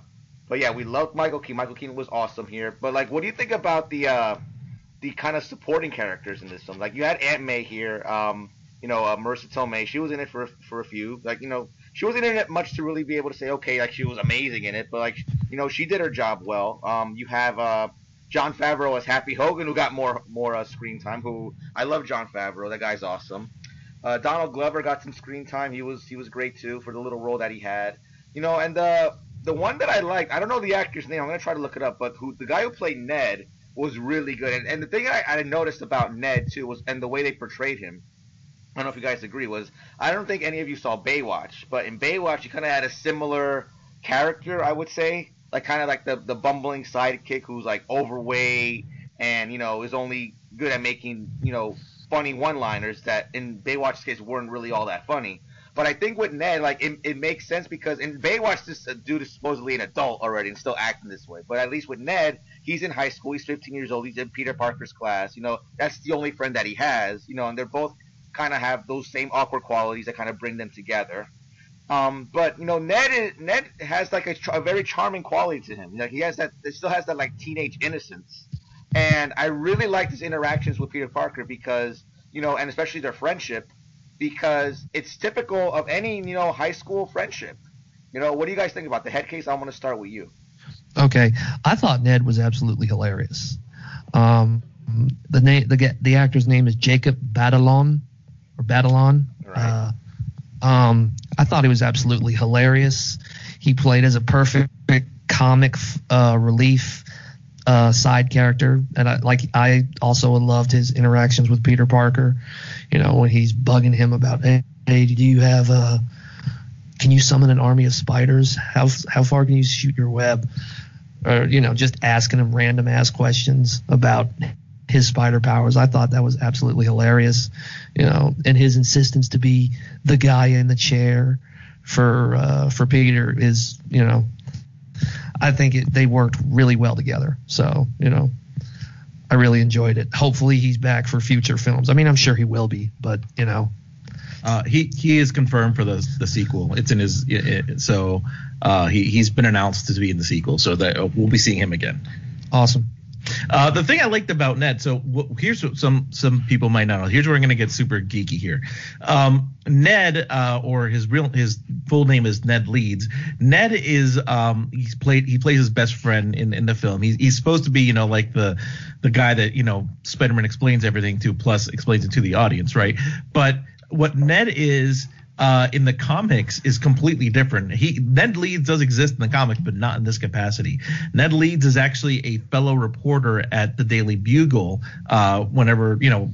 Speaker 1: but yeah, we loved Michael Keaton. Michael Keaton was awesome here. But like, what do you think about the uh, the kind of supporting characters in this film? Like, you had Aunt May here. Um, you know, uh, Marisa Tomei. She was in it for for a few. Like, you know, she wasn't in it much to really be able to say, okay, like she was amazing in it. But like, you know, she did her job well. Um, you have uh, Jon Favreau as Happy Hogan, who got more more uh, screen time. Who I love Jon Favreau. That guy's awesome. Uh, Donald Glover got some screen time. He was he was great too for the little role that he had. You know, and the the one that I liked, I don't know the actor's name. I'm gonna try to look it up. But who the guy who played Ned was really good. And, and the thing I, I noticed about Ned too was and the way they portrayed him. I don't know if you guys agree. Was I don't think any of you saw Baywatch, but in Baywatch you kind of had a similar character, I would say, like kind of like the the bumbling sidekick who's like overweight and you know is only good at making you know funny one-liners that in Baywatch's case weren't really all that funny. But I think with Ned, like it, it makes sense because in Baywatch, this uh, dude is supposedly an adult already and still acting this way. But at least with Ned, he's in high school. He's 15 years old. He's in Peter Parker's class. You know, that's the only friend that he has. You know, and they're both kind of have those same awkward qualities that kind of bring them together. Um, but you know, Ned is, Ned has like a, a very charming quality to him. Like he has that, it still has that like teenage innocence. And I really liked his interactions with Peter Parker because you know, and especially their friendship, because it's typical of any you know high school friendship. You know, what do you guys think about the Headcase? I want to start with you.
Speaker 3: Okay, I thought Ned was absolutely hilarious. Um, the name, the the actor's name is Jacob Batalon, or Batalon.
Speaker 1: Right.
Speaker 3: Uh, um, I thought he was absolutely hilarious. He played as a perfect comic uh, relief uh, side character, and I like. I also loved his interactions with Peter Parker. You know, when he's bugging him about, hey, do you have a? Can you summon an army of spiders? How how far can you shoot your web? Or you know, just asking him random ass questions about his spider powers. I thought that was absolutely hilarious. You know, and his insistence to be the guy in the chair for uh, for Peter is, you know, I think it, they worked really well together. So, you know, I really enjoyed it. Hopefully he's back for future films. I mean, I'm sure he will be, but you know,
Speaker 2: Uh, he he is confirmed for the the sequel. It's in his it, it- so uh, he he's been announced to be in the sequel. So that we'll be seeing him again.
Speaker 3: awesome.
Speaker 2: Uh, the thing I liked about Ned, so here's what some some people might not know. Here's where we're gonna get super geeky here. Um, Ned, uh, or his real his full name is Ned Leeds. Ned is um, he's played he plays his best friend in, in the film. He's he's supposed to be you know like the the guy that you know Spider-Man explains everything to, plus explains it to the audience, right? But what Ned is. Uh, in the comics is completely different. He Ned Leeds does exist in the comics, but not in this capacity. Ned Leeds is actually a fellow reporter at the Daily Bugle. Uh, whenever you know,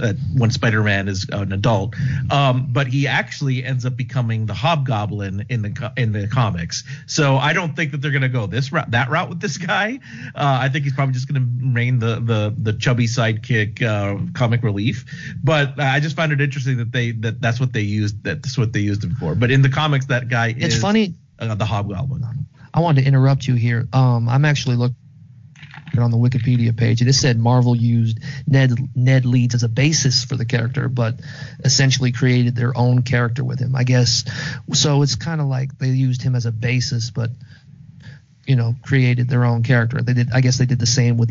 Speaker 2: uh, when Spider-Man is an adult, um, but he actually ends up becoming the Hobgoblin in the in the comics. So I don't think that they're gonna go this route, that route with this guy. Uh, I think he's probably just gonna remain the the the chubby sidekick uh, comic relief. But I just found it interesting that they that that's what they used that's what they used him for. But in the comics, that guy
Speaker 3: It's
Speaker 2: is
Speaker 3: funny.
Speaker 2: uh, the Hobgoblin.
Speaker 3: I wanted to interrupt you here. Um, I'm actually looking on the Wikipedia page. And it said Marvel used Ned Ned Leeds as a basis for the character, but essentially created their own character with him. I guess so. It's kind of like they used him as a basis, but you know, created their own character. They did. I guess they did the same with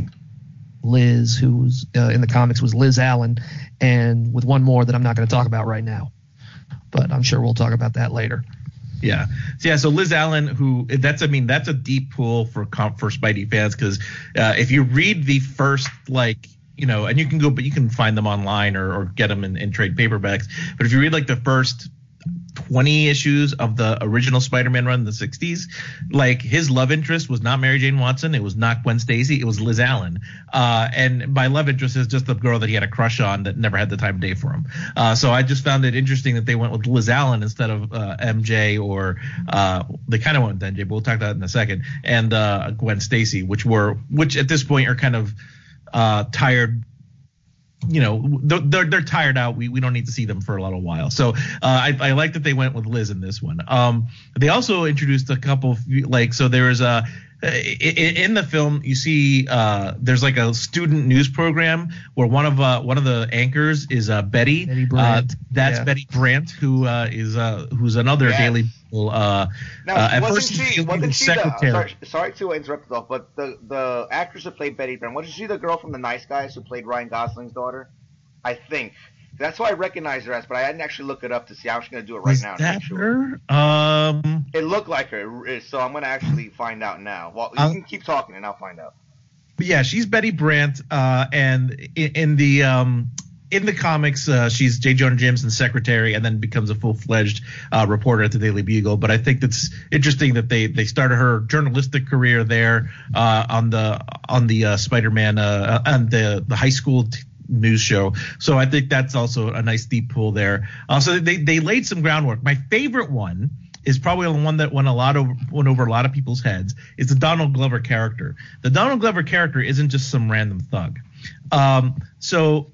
Speaker 3: Liz, who was uh, in the comics was Liz Allen, and with one more that I'm not going to talk about right now. But I'm sure we'll talk about that later.
Speaker 2: Yeah, so, yeah. So Liz Allen, who that's I mean that's a deep pool for for Spidey fans because uh, if you read the first like you know, and you can go, but you can find them online or, or get them in, in trade paperbacks. But if you read like the first 20 issues of the original Spider-Man run in the 60s, like his love interest was not Mary Jane Watson, it was not Gwen Stacy, it was Liz Allen. Uh, and by love interest is just the girl that he had a crush on that never had the time of day for him. Uh, so I just found it interesting that they went with Liz Allen instead of uh, MJ or uh, they kind of went with MJ, but we'll talk about that in a second, and uh, Gwen Stacy, which were which at this point are kind of uh, tired you know they're, they're tired out. We we don't need to see them for a little while. So uh, I I like that they went with Liz in this one. Um, they also introduced a couple of, like so there was a in, in the film you see uh there's like a student news program where one of uh one of the anchors is uh Betty.
Speaker 3: Betty Brant.
Speaker 2: Uh, that's
Speaker 3: Yeah.
Speaker 2: Betty Brant who uh is uh who's another
Speaker 1: Yes.
Speaker 2: Daily Bugle, uh
Speaker 1: Now,
Speaker 2: uh, at
Speaker 1: wasn't
Speaker 2: first
Speaker 1: she?
Speaker 2: she
Speaker 1: Wasn't
Speaker 2: was
Speaker 1: she the?
Speaker 2: secretary.
Speaker 1: Sorry, sorry to interrupt though, but the the actress who played Betty Brant wasn't she the girl from The Nice Guys who played Ryan Gosling's daughter? I think that's why I recognize her as, but I didn't actually look it up to see. I was gonna do it right
Speaker 2: Is
Speaker 1: now.
Speaker 2: that
Speaker 1: sure.
Speaker 2: her? Um
Speaker 1: It looked like her, so I'm gonna actually find out now. Well, you
Speaker 2: I'll-
Speaker 1: can keep talking and I'll find out.
Speaker 2: But yeah, she's Betty Brant, uh, and in, in the um, in the comics, uh, she's J. Jonah Jameson's secretary, and then becomes a full fledged uh, reporter at the Daily Bugle. But I think that's interesting that they they started her journalistic career there uh, on the on the uh, Spider-Man uh, on the the high school. T- news show so i think that's also a nice deep pool there uh, so they, they laid some groundwork my favorite one is probably the one that went a lot over went over a lot of people's heads is the Donald Glover character. The Donald Glover character isn't just some random thug. Um, so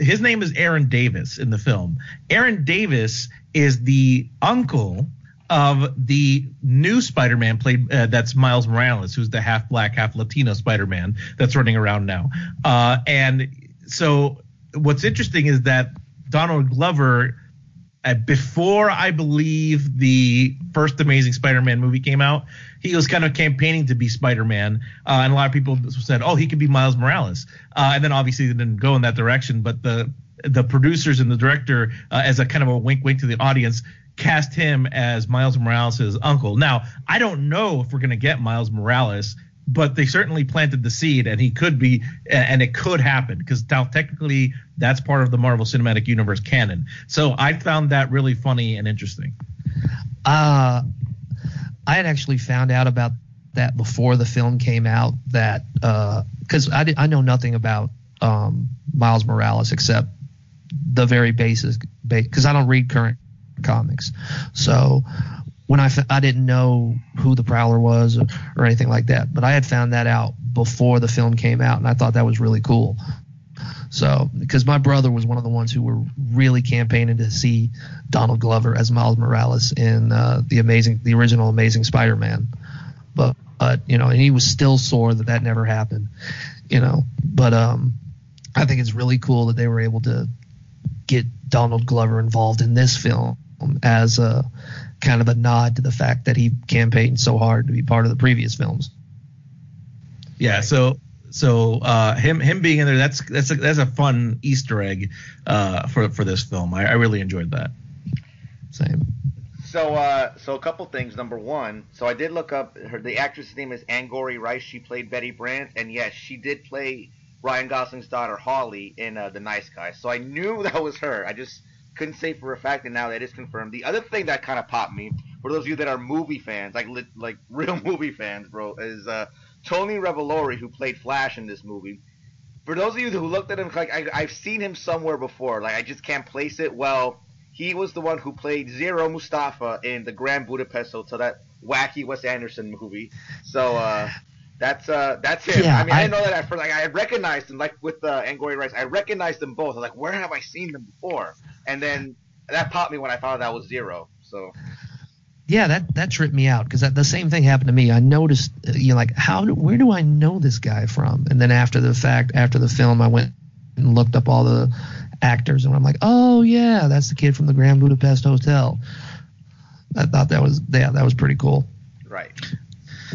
Speaker 2: his name is Aaron Davis in the film. Aaron Davis is the uncle of the new Spider-Man played uh, that's Miles Morales, who's the half black, half Latino Spider-Man that's running around now. Uh, and so what's interesting is that Donald Glover uh, before I believe the first Amazing Spider-Man movie came out, he was kind of campaigning to be Spider-Man, uh, and a lot of people said, "Oh, he could be Miles Morales," uh, and then obviously they didn't go in that direction. But the the producers and the director, uh, as a kind of a wink, wink to the audience, cast him as Miles Morales' uncle. Now, I don't know if we're gonna get Miles Morales but they certainly planted the seed and he could be and it could happen because now technically that's part of the marvel cinematic universe canon. So i found that really funny and interesting.
Speaker 3: Uh i had actually found out about that before the film came out that because uh, I, I know nothing about um, miles morales except the very basis because i don't read current comics. So when I, I didn't know who the Prowler was or, or anything like that, but I had found that out before the film came out, and I thought that was really cool. So, because my brother was one of the ones who were really campaigning to see Donald Glover as Miles Morales in uh, the amazing, the original Amazing Spider-Man, but, but you know, and he was still sore that that never happened, you know. But um, I think it's really cool that they were able to get Donald Glover involved in this film as a kind of a nod to the fact that he campaigned so hard to be part of the previous films.
Speaker 2: Yeah, so so uh, him him being in there that's that's a, that's a fun Easter egg uh, for for this film. I, I really enjoyed that.
Speaker 3: Same.
Speaker 1: So, uh, so a couple things. Number one, so I did look up her. The actress' name is Angourie Rice. She played Betty Brant, and yes, she did play Ryan Gosling's daughter Holly in uh, The Nice Guy. So I knew that was her. I just couldn't say for a fact, and now that is confirmed. The other thing that kind of popped me, for those of you that are movie fans, like like real movie fans, bro, is uh, Tony Revolori, who played Flash in this movie. For those of you who looked at him, like I, I've seen him somewhere before, like I just can't place it. Well, he was the one who played Zero Mustafa in the Grand Budapest Hotel, that wacky Wes Anderson movie. So uh, that's uh, that's him. Yeah, I mean, I, I didn't know that at first. Like, I recognized him, like with uh, Angourie Rice. I recognized them both. I was like, where have I seen them before? And then that popped me when I found that was Zero. So.
Speaker 3: Yeah, that that tripped me out because the same thing happened to me. I noticed, uh, you know, like how do, where do I know this guy from? And then after the fact, after the film, I went and looked up all the actors, and I'm like, oh yeah, that's the kid from the Grand Budapest Hotel. I thought that was yeah, that was pretty cool.
Speaker 1: Right.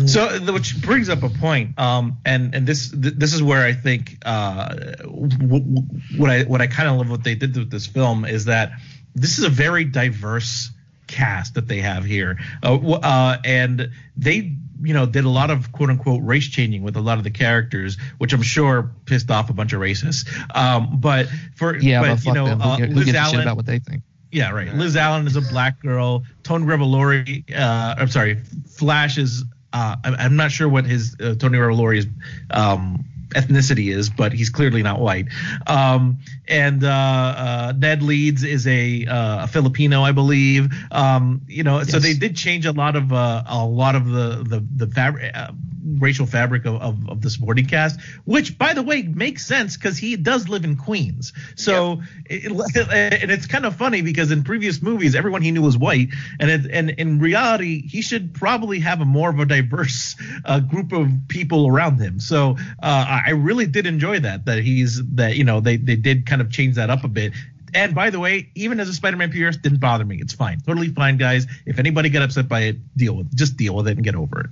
Speaker 2: So, which brings up a point, um, and and this this is where I think uh, what I what I kind of love what they did with this film is that this is a very diverse cast that they have here, uh, uh, and they you know did a lot of quote unquote race changing with a lot of the characters, which I'm sure pissed off a bunch of racists. Um, but for
Speaker 3: yeah,
Speaker 2: but, you know,
Speaker 3: them. Who, uh, who
Speaker 2: Liz
Speaker 3: Allen, about what they think.
Speaker 2: Yeah, right. Liz Allen is a black girl. Tony Revolori, uh, I'm sorry, Flash is uh, I'm not sure what his uh, Tony Revolori's um, ethnicity is, but he's clearly not white. Um, and uh, uh, Ned Leeds is a, uh, a Filipino, I believe. Um, you know, yes. so they did change a lot of uh, a lot of the the the fabric. Uh, racial fabric of, of, of, the supporting cast, which by the way makes sense because he does live in Queens. So yep. it, and it's kind of funny because in previous movies everyone he knew was white, and it, and in reality he should probably have a more of a diverse uh, group of people around him. So uh, I really did enjoy that that he's that you know they they did kind of change that up a bit and by the way, even as a Spider-Man purist, didn't bother me. It's fine, totally fine, guys. If anybody got upset by it, deal with, just deal with it and get over it.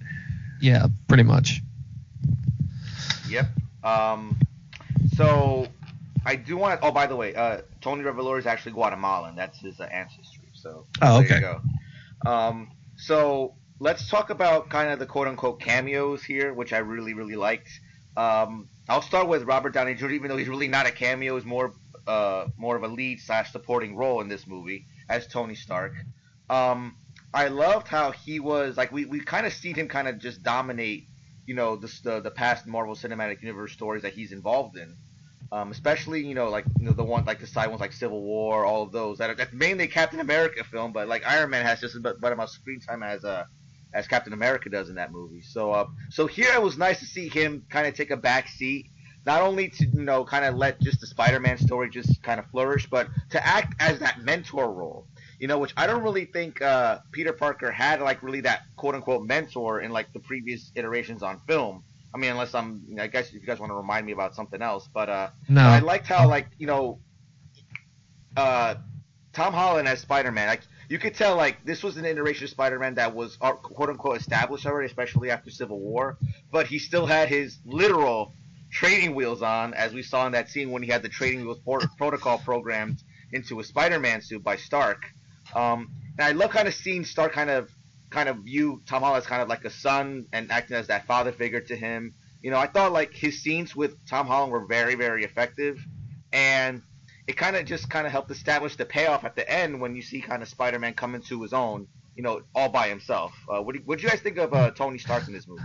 Speaker 3: Yeah, pretty much.
Speaker 1: Yep. Um, so I do want to. Oh, by the way, uh, Tony Revolori is actually Guatemalan. That's his uh, ancestry. So
Speaker 2: oh, okay.
Speaker 1: There you go. Um, so let's talk about kind of the quote unquote cameos here, which I really really liked. Um, I'll start with Robert Downey Jr. Even though he's really not a cameo, is more uh, more of a lead slash supporting role in this movie as Tony Stark. Um, I loved how he was like we, we kind of seen him kind of just dominate, you know, the, the the past Marvel Cinematic Universe stories that he's involved in. Um, especially you know like you know the one like the side ones like Civil War, all of those that are that's mainly Captain America film, but like Iron Man has just about, about screen time as uh as Captain America does in that movie. So uh, so here it was nice to see him kind of take a back seat not only to you know kind of let just the Spider-Man story just kind of flourish, but to act as that mentor role. You know, which I don't really think uh, Peter Parker had like really that quote unquote mentor in like the previous iterations on film. I mean, unless I'm, I guess if you guys want to remind me about something else, but uh,
Speaker 3: No.
Speaker 1: I liked how like you know, uh, Tom Holland as Spider-Man, like you could tell like this was an iteration of Spider-Man that was uh, quote unquote established already, especially after Civil War, but he still had his literal trading wheels on, as we saw in that scene when he had the trading wheels protocol programmed into a Spider-Man suit by Stark. Um, and I love kind of seeing Stark kind of kind of view Tom Holland as kind of like a son and acting as that father figure to him. You know, I thought like his scenes with Tom Holland were very, very effective, and it kind of just kind of helped establish the payoff at the end when you see kind of Spider-Man come into his own, you know, all by himself. Uh, what do what you guys think of uh, Tony Stark in this movie?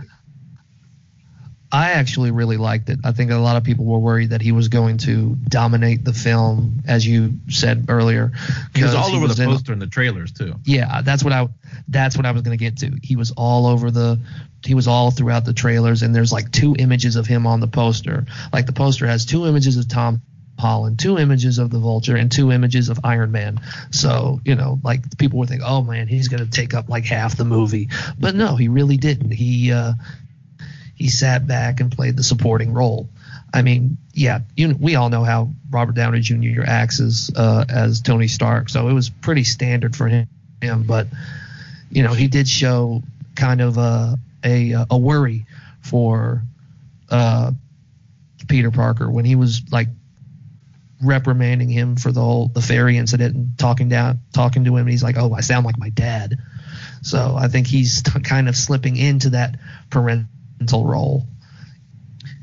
Speaker 3: I actually really liked it. I think a lot of people were worried that he was going to dominate the film, as you said earlier.
Speaker 2: He was
Speaker 3: 'cause
Speaker 2: all over the
Speaker 3: in-
Speaker 2: poster and the trailers too.
Speaker 3: Yeah, that's what I that's what I was going to get to. He was all over the he was all throughout the trailers and there's like two images of him on the poster. Like the poster has two images of Tom Holland, two images of the Vulture and two images of Iron Man. So, you know, like people would think, "Oh man, he's going to take up like half the movie." But no, he really didn't. He uh he sat back and played the supporting role. I mean, yeah, you, we all know how Robert Downey Jr. acts as uh, as Tony Stark, so it was pretty standard for him. but you know, he did show kind of a a, a worry for uh, Peter Parker when he was like reprimanding him for the whole the ferry incident and talking down talking to him. And he's like, "Oh, I sound like my dad." So I think he's t- kind of slipping into that parental role.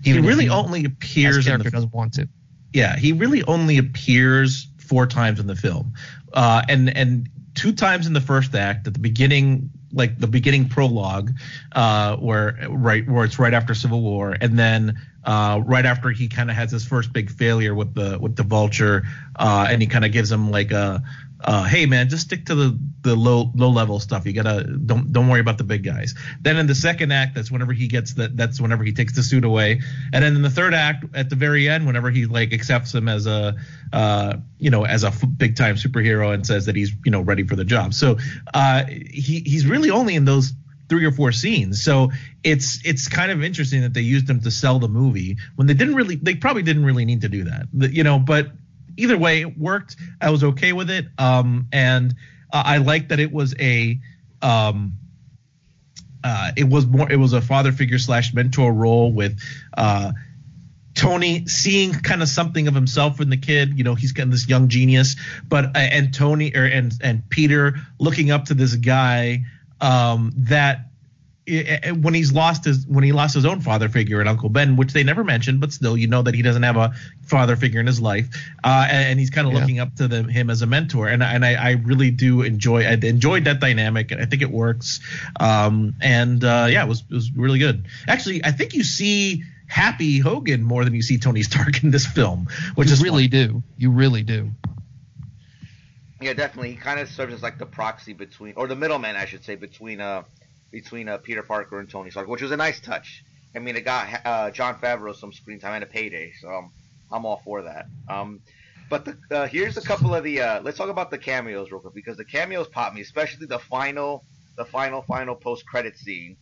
Speaker 2: He
Speaker 3: Even
Speaker 2: really only
Speaker 3: his
Speaker 2: appears in
Speaker 3: character
Speaker 2: the
Speaker 3: doesn't want to.
Speaker 2: yeah, he really only appears four times in the film, uh, and and two times in the first act at the beginning, like the beginning prologue, uh, where right where it's right after Civil War, and then uh, right after he kind of has his first big failure with the with the Vulture, uh, and he kind of gives him like a. Uh, hey man, just stick to the, the low low level stuff. You gotta don't don't worry about the big guys. Then in the second act, that's whenever he gets that. That's whenever he takes the suit away. And then in the third act, at the very end, whenever he like accepts him as a uh, you know as a big time superhero and says that he's you know ready for the job. So uh, he he's really only in those three or four scenes. So it's it's kind of interesting that they used him to sell the movie when they didn't really they probably didn't really need to do that. You know, but either way it worked. I was okay with it. Um, and uh, I liked that it was a um uh, it was more it was a father figure slash mentor role with uh Tony seeing kind of something of himself in the kid, you know, he's kind of this young genius, but uh, and Tony or and and Peter looking up to this guy um, that when he's lost his when he lost his own father figure and Uncle Ben, which they never mentioned, but still you know that he doesn't have a father figure in his life, uh, and, and he's kind of
Speaker 3: Yeah.
Speaker 2: looking up to the, him as a mentor, and and I, I really do enjoy I enjoyed that dynamic, and I think it works, um, and uh, yeah, it was it was really good. Actually, I think you see Happy Hogan more than you see Tony Stark in this film, which
Speaker 3: you
Speaker 2: is
Speaker 3: really do. You really do.
Speaker 1: Yeah, definitely. He kind of serves as like the proxy between, or the middleman, I should say, between uh between uh, Peter Parker and Tony Stark, which was a nice touch. I mean, it got uh, Jon Favreau some screen time and a payday, so I'm, I'm all for that. Um, but the, uh, here's a couple of the. Uh, let's talk about the cameos real quick because the cameos popped me, especially the final, the final, final post credit scene,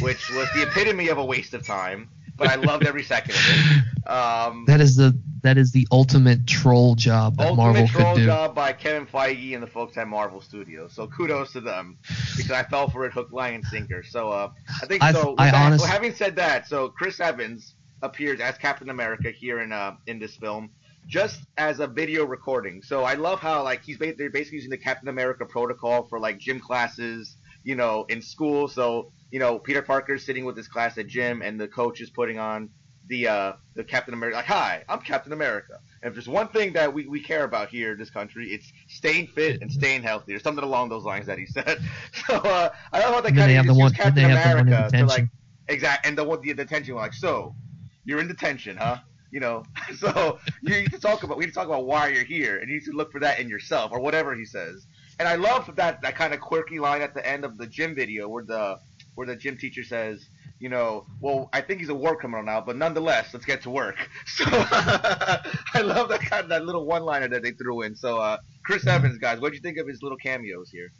Speaker 1: which was the epitome of a waste of time. But I loved every second of it. Um,
Speaker 3: That is the that is the ultimate troll job that Marvel could do.
Speaker 1: job by Kevin Feige and the folks at Marvel Studios. So kudos to them because I fell for it hook, line, and sinker. So uh, I think
Speaker 3: I've-
Speaker 1: so.
Speaker 3: I
Speaker 1: that,
Speaker 3: honest-
Speaker 1: so having said that, so Chris Evans appears as Captain America here in uh, in this film, just as a video recording. So I love how like he's ba- they're basically using the Captain America protocol for like gym classes, you know, in school. So you know, Peter Parker's sitting with his class at gym, and the coach is putting on the uh, the Captain America. Like, hi, I'm Captain America. And if there's one thing that we, we care about here in this country, it's staying fit and staying healthy, or something along those lines that he said. So uh, I love how
Speaker 3: then
Speaker 1: kind of
Speaker 3: the one-
Speaker 1: Captain
Speaker 3: have the
Speaker 1: America to like exact and the one the detention like so you're in detention, huh? You know, so you need to talk about we need to talk about why you're here, and you need to look for that in yourself or whatever he says. And I love that that kind of quirky line at the end of the gym video where the where the gym teacher says, you know, well, I think he's a war criminal now, but nonetheless, let's get to work. So I love that kind of that little one-liner that they threw in. So uh, Chris Evans, guys, what do you think of his little cameos here?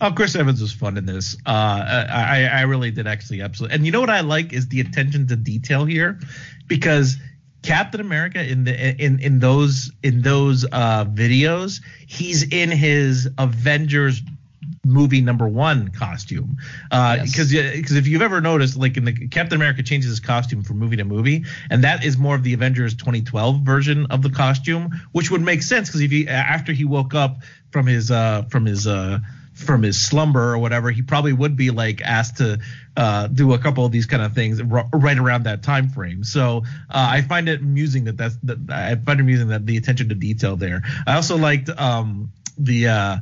Speaker 2: Oh, Chris Evans was fun in this. Uh, I, I really did actually absolutely. And you know what I like is the attention to detail here, because Captain America in the in in those in those uh, videos, he's in his Avengers movie number one costume. Because
Speaker 3: Yes.
Speaker 2: because if you've ever noticed, like in the Captain America changes his costume from movie to movie, and that is more of the Avengers 2012 version of the costume, which would make sense because if he after he woke up from his uh from his uh from his slumber or whatever, he probably would be like asked to uh, do a couple of these kind of things r- right around that time frame. So uh, I find it amusing that that's that I find it amusing that the attention to detail there. I also liked um, the. Uh,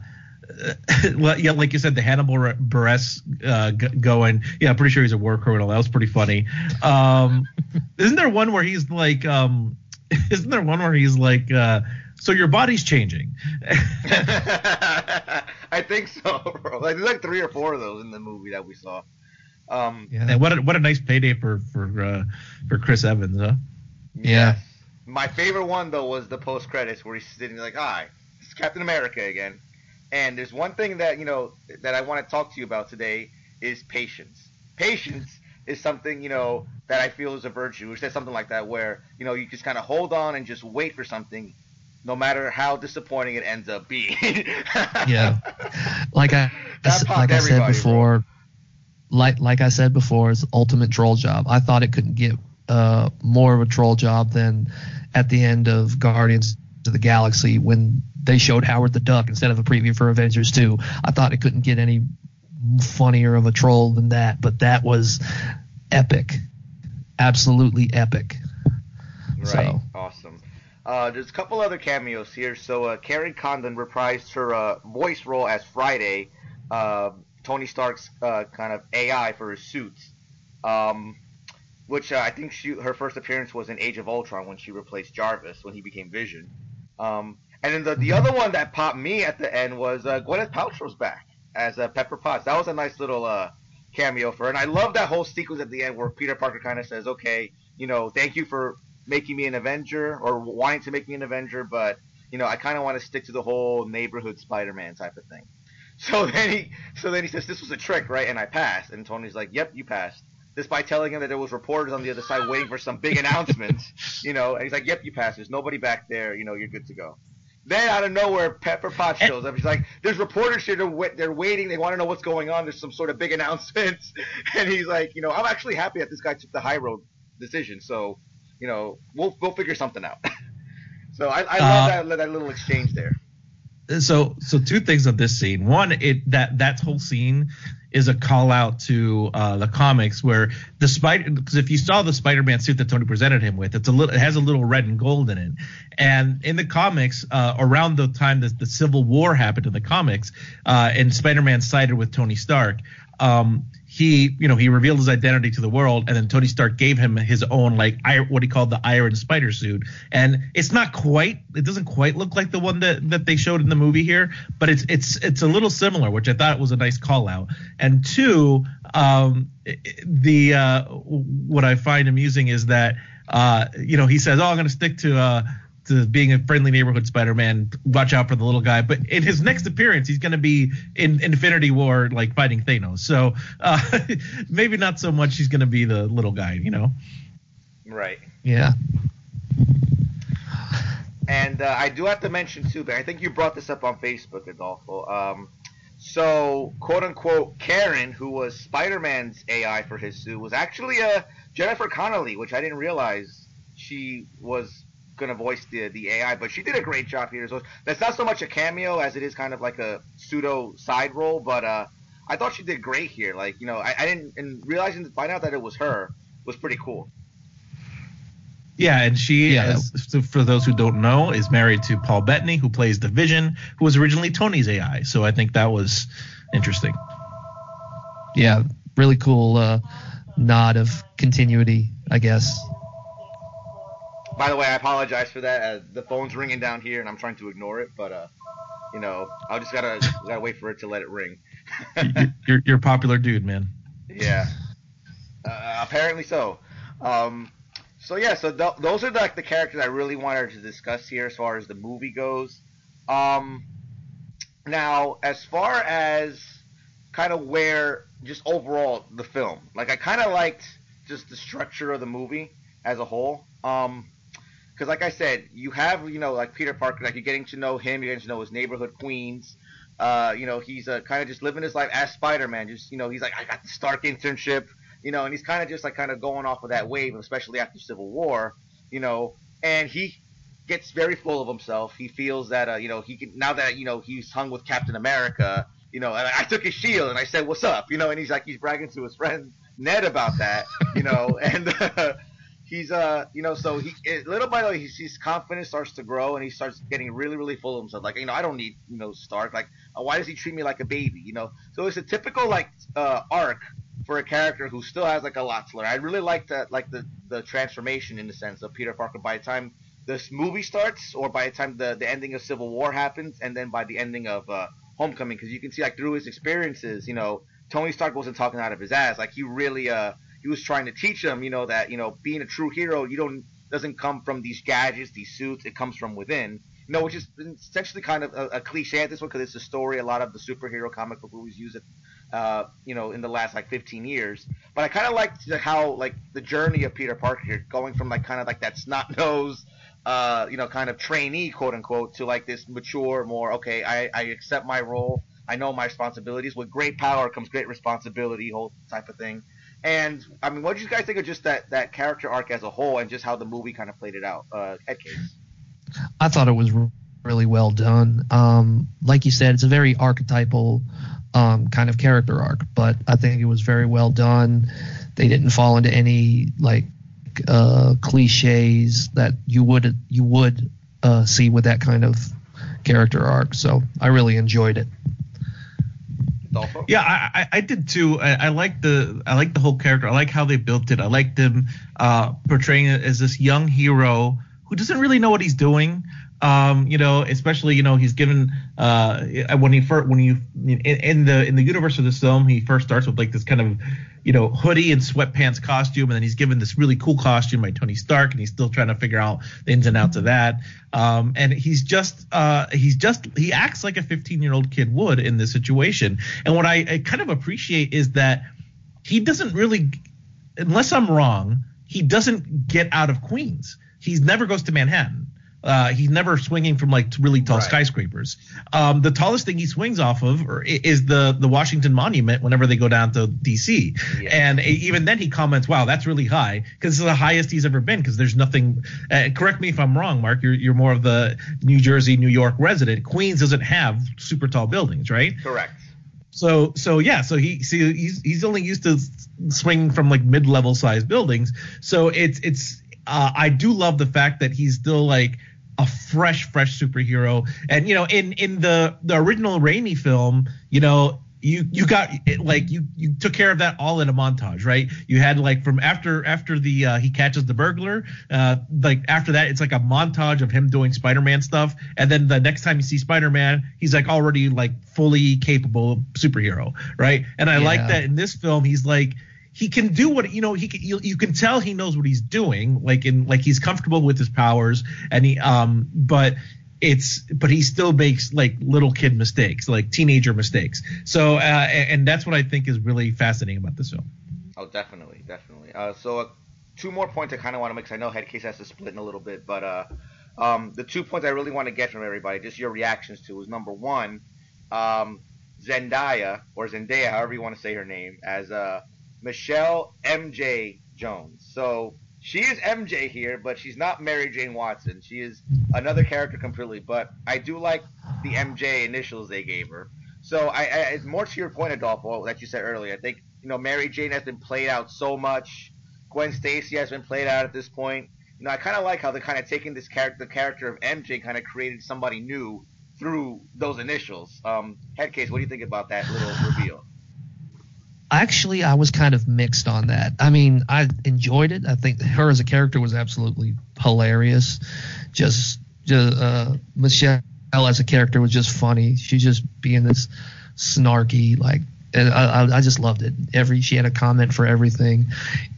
Speaker 2: well, yeah, like you said, the Hannibal Buress uh, g- going. Yeah, I'm pretty sure he's a war criminal. That was pretty funny. Um, isn't there one where he's like, um, isn't there one where he's like, uh, so your body's changing?
Speaker 1: I think so, bro. Like, there's like three or four of those in the movie that we saw. Um,
Speaker 3: Yeah.
Speaker 2: And what a, what a nice payday for for uh, for Chris Evans, huh?
Speaker 3: Yeah.
Speaker 1: My favorite one though was the post credits where he's sitting like, "Hi, it's Captain America again." And there's one thing that you know that I want to talk to you about today is patience. Patience is something you know that I feel is a virtue. Says something like that, where you know you just kind of hold on and just wait for something, no matter how disappointing it ends up being.
Speaker 3: Yeah. Like I like I said before, like like I said before, it's ultimate troll job. I thought it couldn't get uh, more of a troll job than at the end of Guardians of the Galaxy when they showed Howard the Duck instead of a preview for Avengers 2. I thought it couldn't get any funnier of a troll than that, but that was epic. Absolutely epic.
Speaker 1: Right.
Speaker 3: So-
Speaker 1: Awesome. Uh, there's a couple other cameos here. So uh, Kerry Condon reprised her uh, voice role as Friday, uh, Tony Stark's uh, kind of AI for his suits, um, which uh, I think she, her first appearance was in Age of Ultron when she replaced Jarvis when he became Vision. Um, and then the, the other one that popped me at the end was uh, Gwyneth Paltrow's back as uh, Pepper Potts. That was a nice little uh, cameo for her. And I love that whole sequence at the end where Peter Parker kind of says, okay, you know, thank you for making me an Avenger or wanting to make me an Avenger, but you know, I kind of want to stick to the whole neighborhood Spider-Man type of thing. So then he, so then he says, "This was a trick, right?" And I passed. And Tony's like, "Yep, you passed." This Despite telling him that there was reporters on the other side waiting for some big announcement, you know, and he's like, "Yep, you passed. There's nobody back there. You know, you're good to go." Then out of nowhere, Pepper Potts shows up. He's like, "There's reporters here. They're, they're waiting. They want to know what's going on. There's some sort of big announcement." And he's like, "You know, I'm actually happy that this guy took the high road decision. So, you know, we'll we'll figure something out." so I, I love
Speaker 2: Uh,
Speaker 1: that that little exchange there.
Speaker 2: so so two things of this scene one it that that whole scene is a call out to uh, the comics where the spider because if you saw the spider-man suit that tony presented him with it's a little it has a little red and gold in it. And in the comics uh, around the time that the civil war happened in the comics uh, and spider-man sided with tony stark um, he, you know, he revealed his identity to the world, and then Tony Stark gave him his own, like, what he called the Iron Spider suit. And it's not quite, it doesn't quite look like the one that that they showed in the movie here, but it's it's it's a little similar, which I thought was a nice call out. And two, um, the uh, what I find amusing is that, uh, you know, he says, "Oh, I'm going to stick to." Uh, to being a friendly neighborhood Spider-Man, watch out for the little guy. But in his next appearance, he's going to be in Infinity War, like fighting Thanos. So uh, maybe not so much. He's going to be the little guy, you know.
Speaker 1: Right.
Speaker 3: Yeah.
Speaker 1: And uh, I do have to mention too, but I think you brought this up on Facebook, Adolfo. Um, so, quote unquote, Karen, who was Spider-Man's AI for his suit, was actually uh, Jennifer Connelly, which I didn't realize she was gonna voice the the AI, but she did a great job here. So that's not so much a cameo as it is kind of like a pseudo side role, but uh, I thought she did great here. Like, you know, I, I didn't and realizing to find out that it was her was pretty cool.
Speaker 2: Yeah, and she,
Speaker 3: Yeah.
Speaker 2: as, so for those who don't know, is married to Paul Bettany, who plays the Vision, who was originally Tony's AI. So I think that was interesting.
Speaker 3: Yeah. Really cool uh, nod of continuity, I guess.
Speaker 1: By the way, I apologize for that. Uh, the phone's ringing down here, and I'm trying to ignore it, but uh, you know, I just gotta gotta wait for it to let it ring.
Speaker 2: you're, you're a popular dude, man.
Speaker 1: yeah. Uh, apparently so. Um, so yeah, so th- those are like the characters I really wanted to discuss here as far as the movie goes. Um, now, as far as kind of where just overall the film, like I kind of liked just the structure of the movie as a whole. Um, because like I said, you have you know like Peter Parker, like you're getting to know him, you're getting to know his neighborhood Queens. Uh, you know, he's uh, kind of just living his life as Spider-Man. Just you know, he's like, I got the Stark internship. You know, and he's kind of just like kind of going off of that wave, especially after Civil War. You know, and he gets very full of himself. He feels that uh, you know he can now that you know he's hung with Captain America. You know, and I took his shield and I said, "What's up?" You know, and he's like he's bragging to his friend Ned about that. You know, and uh, he's uh you know so he it, little by little his, his confidence starts to grow and he starts getting really really full of himself. Like you know I don't need you know Stark. Like uh, why does he treat me like a baby? You know, so it's a typical like uh, arc for a character who still has like a lot to learn. I really like that like the the transformation in the sense of Peter Parker by the time this movie starts or by the time the the ending of Civil War happens and then by the ending of uh, Homecoming because you can see like through his experiences, you know, Tony Stark wasn't talking out of his ass. Like he really uh he was trying to teach them, you know, that you know being a true hero you don't doesn't come from these gadgets, these suits. It comes from within. You know, which is essentially kind of a, a cliche at this one because it's a story a lot of the superhero comic book movies use it uh, you know, in the last like 15 years. But I kind of liked how like the journey of Peter Parker here, going from like kind of like that snot nose, uh, you know, kind of trainee quote unquote to like this mature, more okay, I, I accept my role, I know my responsibilities. With great power comes great responsibility, whole type of thing. And I mean, what did you guys think of just that that character arc as a whole, and just how the movie kind of played it out? Uh, Headcase.
Speaker 3: I thought it was really well done. Um, like you said, it's a very archetypal um, kind of character arc, but I think it was very well done. They didn't fall into any like uh, cliches that you would you would uh, see with that kind of character arc. So I really enjoyed it.
Speaker 1: Dolfo?
Speaker 2: Yeah, I, I, did too. I, I like the I like the whole character. I like how they built it. I like them uh, portraying it as this young hero who doesn't really know what he's doing. Um, you know, especially you know he's given uh, when he first when you in, in the in the universe of this film he first starts with like this kind of you know hoodie and sweatpants costume and then he's given this really cool costume by Tony Stark and he's still trying to figure out the ins and outs of that. Um, and he's just uh, he's just he acts like a 15 year old kid would in this situation. And what I, I kind of appreciate is that he doesn't really, unless I'm wrong, he doesn't get out of Queens. He never goes to Manhattan. Uh, he's never swinging from like really tall
Speaker 1: Right.
Speaker 2: skyscrapers. Um, the tallest thing he swings off of or, is the the Washington Monument whenever they go down to D.C.
Speaker 1: Yeah.
Speaker 2: And even then he comments, "Wow, that's really high," because it's the highest he's ever been. Because there's nothing. Uh, correct me if I'm wrong, Mark. You're you're more of the New Jersey, New York resident. Queens doesn't have super tall buildings, right?
Speaker 1: Correct.
Speaker 2: So so yeah, so he see he's he's only used to s- swing from like mid level sized buildings. So it's it's uh, I do love the fact that he's still like a fresh fresh superhero. And you know in in the the original Raimi film, you know you you got it, like you you took care of that all in a montage, right? You had like from after after the uh, he catches the burglar, uh, like after that it's like a montage of him doing Spider-Man stuff, and then the next time you see Spider-Man, he's like already like fully capable superhero, right? And I like that in this film, he's like he can do what you know he can, you, you can tell he knows what he's doing like in like he's comfortable with his powers and he um but it's but he still makes like little kid mistakes like teenager mistakes so uh and, that's what i think is really fascinating about this film
Speaker 1: Oh, definitely, definitely. Uh, so uh, two more points I kind of want to make. I know Headcase has to split in a little bit, but uh, um, the two points I really want to get from everybody, just your reactions to, is number one, um, Zendaya or Zendaya, however you want to say her name, as uh, Michelle MJ Jones. So she is MJ here, but she's not Mary Jane Watson. She is another character completely. But I do like the MJ initials they gave her. So I, I it's more to your point, Adolfo, that you said earlier. I think you know Mary Jane has been played out so much. Gwen Stacy has been played out at this point. You know, I kind of like how they're kind of taking this character, the character of MJ, kind of created somebody new through those initials. Um, Headcase, what do you think about that little reveal?
Speaker 3: Actually, I was kind of mixed on that. I mean, I enjoyed it. I think her as a character was absolutely hilarious. Just, just uh, Michelle as a character was just funny. She just being this snarky, like and I, I, just loved it. Every she had a comment for everything,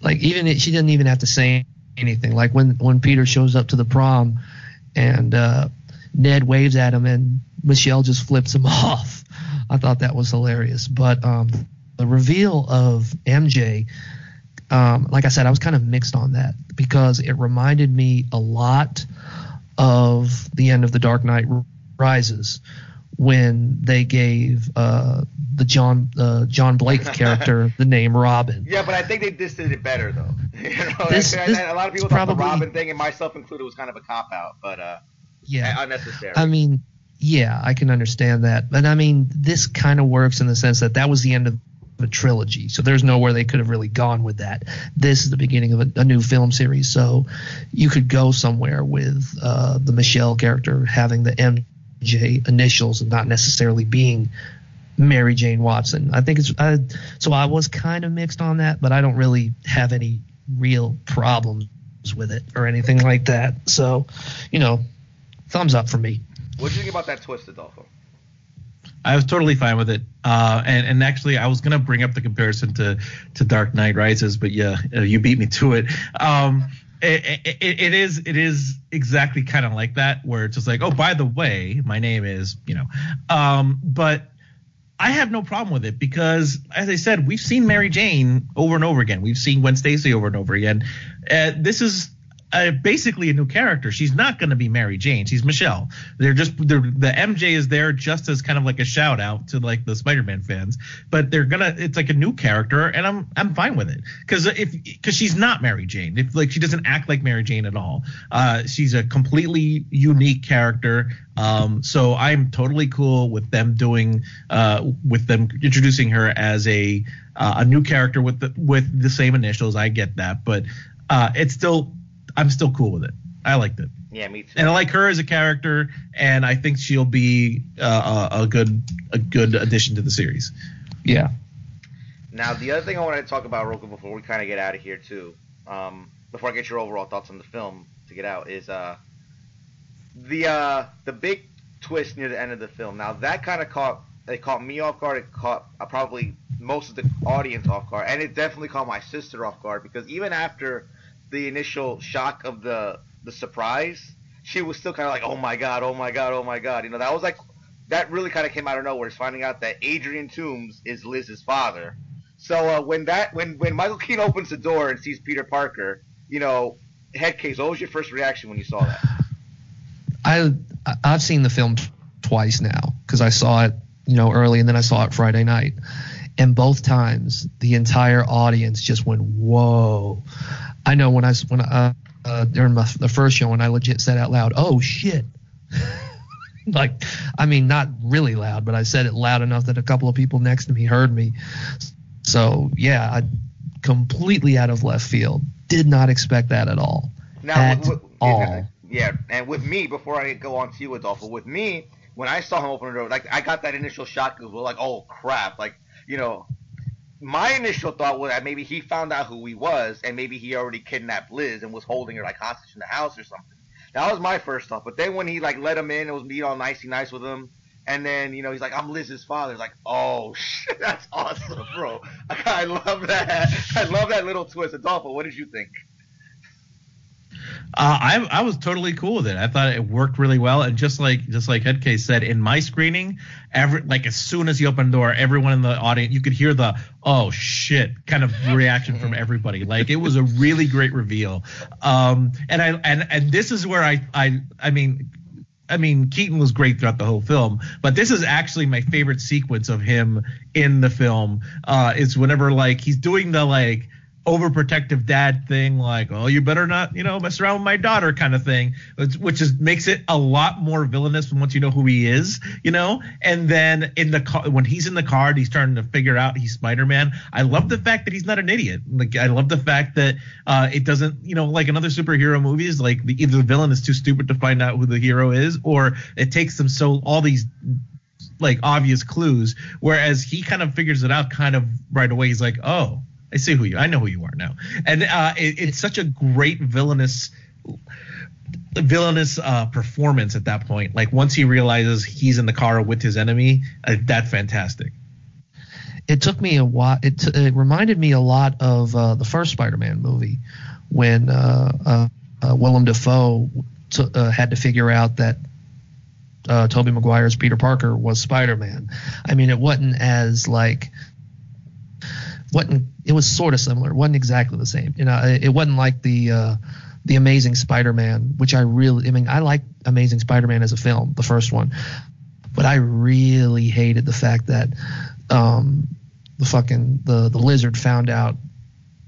Speaker 3: like even she didn't even have to say anything. Like when when Peter shows up to the prom, and uh, Ned waves at him, and Michelle just flips him off. I thought that was hilarious. But um, the reveal of MJ, um, like I said, I was kind of mixed on that because it reminded me a lot of the end of The Dark Knight Rises when they gave uh, the John uh, John Blake character the name Robin.
Speaker 1: Yeah, but I think they just did it better though. you know,
Speaker 3: This-
Speaker 1: I- I-
Speaker 3: this
Speaker 1: a lot of people thought the Robin thing, and myself included, was kind of a cop out, but uh,
Speaker 3: Yeah,
Speaker 1: unnecessary.
Speaker 3: I mean, yeah, I can understand that, but I mean, this kind of works in the sense that that was the end of a trilogy, so there's nowhere they could have really gone with that. This is the beginning of a, a new film series, so you could go somewhere with uh, the Michelle character having the MJ initials and not necessarily being Mary Jane Watson. I think it's I, so I was kind of mixed on that, but I don't really have any real problems with it or anything like that. So, you know, thumbs up for me.
Speaker 1: what do you think about that twist, Adolfo?
Speaker 2: I was totally fine with it. Uh, and and actually, I was gonna bring up the comparison to to Dark Knight Rises, but yeah, uh, you beat me to it. Um, it, it, it is it is exactly kind of like that, where it's just like, oh, by the way, my name is, you know, um, but. I have no problem with it because, as I said, we've seen Mary Jane over and over again. We've seen Gwen Stacy over and over again. Uh, this is uh, basically a new character. She's not going to be Mary Jane. She's Michelle. They're just they're, the MJ is there just as kind of like a shout out to like the Spider-Man fans. But they're gonna it's like a new character, and I'm I'm fine with it because if because she's not Mary Jane. If like she doesn't act like Mary Jane at all. Uh, she's a completely unique character. Um, so I'm totally cool with them doing uh with them introducing her as a uh, a new character with the with the same initials. I get that, but uh, it's still I'm still cool with it. I liked it,
Speaker 1: Yeah, me too.
Speaker 2: and I like her as a character, and I think she'll be uh, a, a good a good addition to the series.
Speaker 3: Yeah.
Speaker 1: Now, the other thing I wanted to talk about real quick before we kind of get out of here too, um, before I get your overall thoughts on the film to get out, is uh, the uh, the big twist near the end of the film. Now that kind of caught it caught me off guard. It caught uh, probably most of the audience off guard, and it definitely caught my sister off guard because even after the initial shock of the the surprise, she was still kind of like, "Oh my god, oh my god, oh my god." You know, that was like that really kind of came out of nowhere. Is finding out that Adrian Toombs is Liz's father. So uh, when that when when Michael Keaton opens the door and sees Peter Parker, you know, Headcase. What was your first reaction when you saw that?
Speaker 3: I- I've seen the film twice now because I saw it you know early and then I saw it Friday night, and both times the entire audience just went whoa. I know when I when I, when uh, during my, the first show when I legit said out loud, oh shit. like I mean not really loud, but I said it loud enough that a couple of people next to me heard me. So yeah, I completely out of left field. Did not expect that at all.
Speaker 1: Now,
Speaker 3: at
Speaker 1: with, with,
Speaker 3: all.
Speaker 1: yeah, and with me, before I go on to you, Adolfo, with me, when I saw him open the door, like I got that initial shock because we're like, oh crap, like you know, my initial thought was that maybe he found out who he was, and maybe he already kidnapped Liz and was holding her like hostage in the house or something. That was my first thought. But then when he like let him in, it was being all nicey nice with him. And then you know he's like, "I'm Liz's father." Like, "Oh shit, that's awesome, bro! I love that. I love that little twist." Adolfo, what did you think?
Speaker 2: Uh, I I was totally cool with it. I thought it worked really well, and just like just like Headcase said, in my screening, every like as soon as he opened the door, everyone in the audience you could hear the oh shit kind of reaction from everybody. Like it was a really great reveal. Um, and I and and this is where I I I mean. I mean, Keaton was great throughout the whole film, but this is actually my favorite sequence of him in the film. Uh, is whenever like he's doing the like overprotective dad thing, like, oh, you better not, you know, mess around with my daughter kind of thing, which, is makes it a lot more villainous once you know who he is, you know. And then in the car, when he's in the car, and he's starting to figure out he's Spider Man. I love the fact that he's not an idiot. Like, I love the fact that uh, it doesn't, you know, like in other superhero movies, like the, either the villain is too stupid to find out who the hero is, or it takes them so all these like obvious clues, whereas he kind of figures it out kind of right away. He's like, oh. I see who you. I know who you are now, and uh, it, it's such a great villainous, villainous uh, performance at that point. Like once he realizes he's in the car with his enemy, uh, that's fantastic.
Speaker 3: it took me a while. It, t- it reminded me a lot of uh, the first Spider-Man movie when uh, uh, uh, Willem Dafoe t- had to figure out that uh, Tobey Maguire's Peter Parker was Spider-Man. I mean, it wasn't as like wasn't it was sort of similar. It wasn't exactly the same. You know, it, it wasn't like the uh, the Amazing Spider-Man, which I really, I mean, I like Amazing Spider-Man as a film, the first one, but I really hated the fact that um, the fucking the the lizard found out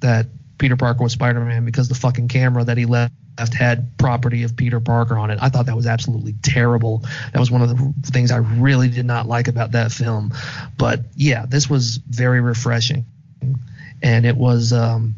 Speaker 3: that Peter Parker was Spider-Man because the fucking camera that he left had property of Peter Parker on it. I thought that was absolutely terrible. That was one of the things I really did not like about that film. But yeah, this was very refreshing, and it was. Um,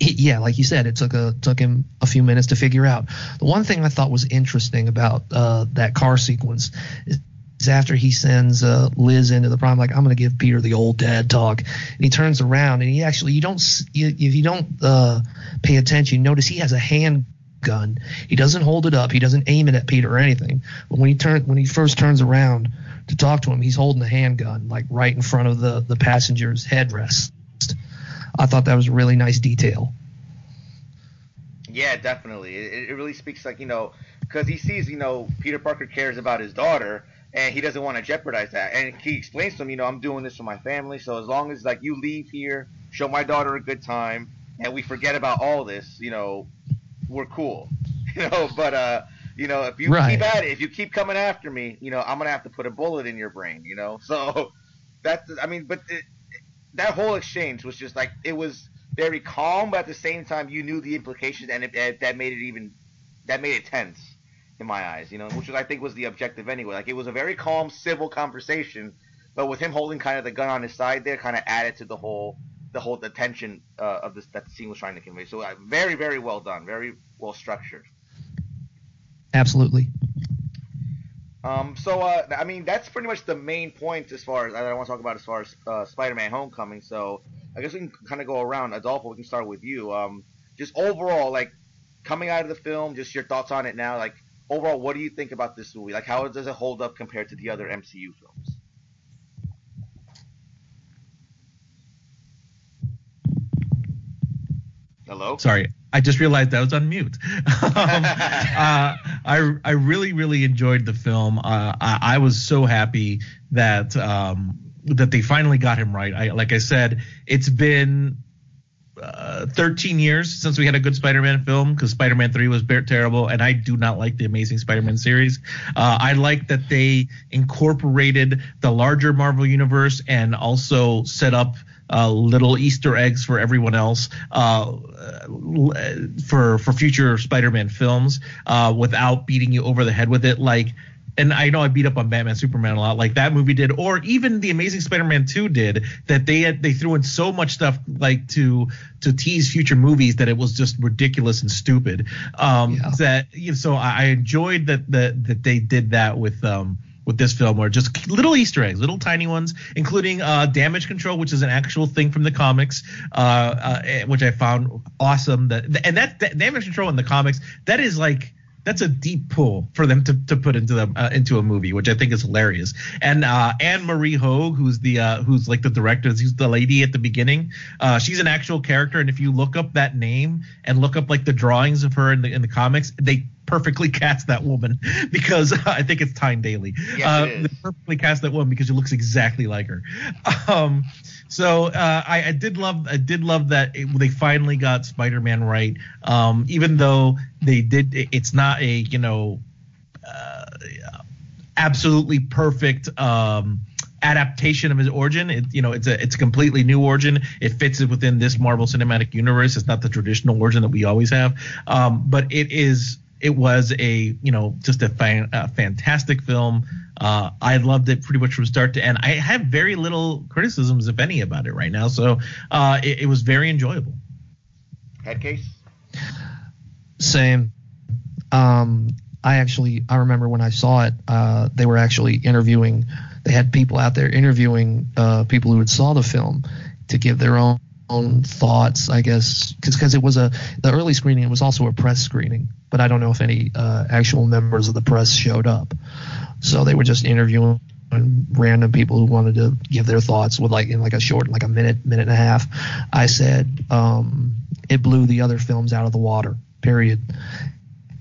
Speaker 3: it- yeah, like you said, it took a took him a few minutes to figure out. The one thing I thought was interesting about uh, that car sequence is, after he sends uh, Liz into the prom, like I'm going to give Peter the old dad talk, and he turns around and he actually you don't you, if you don't uh, pay attention, notice he has a handgun. He doesn't hold it up. He doesn't aim it at Peter or anything. But when he turn when he first turns around to talk to him, he's holding a handgun like right in front of the the passenger's headrest. I thought that was a really nice detail.
Speaker 1: Yeah, definitely. It, it really speaks like you know, because he sees you know Peter Parker cares about his daughter, and he doesn't want to jeopardize that. And he explains to him, you know, I'm doing this for my family, so as long as like you leave here, show my daughter a good time, and we forget about all this, you know, we're cool. You know, but uh, you know, if you
Speaker 3: Right.
Speaker 1: keep at it, if you keep coming after me, you know, I'm gonna have to put a bullet in your brain. You know, so that's I mean, but it, that whole exchange was just like it was very calm, but at the same time, you knew the implications, and it, it, that made it even that made it tense in my eyes. You know, which was, I think was the objective anyway. Like it was a very calm, civil conversation, but with him holding kind of the gun on his side there, kind of added to the whole the whole the tension uh, of this that scene was trying to convey. So uh, very, very well done, very well structured.
Speaker 3: Absolutely.
Speaker 1: Um, so uh, I mean that's pretty much the main point as far as I want to talk about as far as uh, Spider-Man: Homecoming. So I guess we can kind of go around. Adolfo, we can start with you. Um, just overall, like coming out of the film, just your thoughts on it now. Like overall, what do you think about this movie? Like how does it hold up compared to the other MCU films? Hello.
Speaker 2: Sorry, I just realized I was on mute. um, uh, I I really really enjoyed the film. Uh, I, I was so happy that um, that they finally got him right. I like I said, it's been uh, 13 years since we had a good Spider-Man film because Spider-Man 3 was terrible, and I do not like the Amazing Spider-Man series. Uh, I like that they incorporated the larger Marvel universe and also set up uh, little Easter eggs for everyone else uh, for for future Spider-Man films uh, without beating you over the head with it, like and I know I beat up on Batman Superman a lot, like that movie did, or even the Amazing Spider-Man 2 did, that they had they threw in so much stuff like to to tease future movies that it was just ridiculous and stupid. Um,
Speaker 3: Yeah.
Speaker 2: That you know, so I I enjoyed that that that they did that with um with this film, where just little Easter eggs, little tiny ones, including uh, damage control, which is an actual thing from the comics, uh, uh, eh, which I found awesome. That and that, that damage control in the comics, that is like that's a deep pull for them to, to put into them uh, into a movie, which I think is hilarious. And uh, Anne Marie Hoag, who's the uh, who's like the director, who's the lady at the beginning, uh, she's an actual character. And if you look up that name and look up like the drawings of her in the in the comics, they perfectly cast that woman because I think it's Tyne Daly.
Speaker 1: Yes,
Speaker 2: uh. They perfectly cast that woman because she looks exactly like her. Um, so uh, I, I did love I did love that it, they finally got Spider-Man right. Um, even though they did, it- it's not a you know uh, absolutely perfect. Um, adaptation of his origin it, you know it's a it's a completely new origin it fits it within this marvel cinematic universe it's not the traditional origin that we always have um, but it is it was a you know just a, fan, a fantastic film uh, i loved it pretty much from start to end i have very little criticisms if any about it right now so uh, it, it was very enjoyable
Speaker 1: Headcase.
Speaker 3: Same. Um, I actually I remember when I saw it, uh, they were actually interviewing. They had people out there interviewing uh, people who had saw the film to give their own, own thoughts. I guess because it was a the early screening. It was also a press screening, but I don't know if any uh, actual members of the press showed up. So they were just interviewing random people who wanted to give their thoughts with like in like a short like a minute minute and a half i said um, it blew the other films out of the water period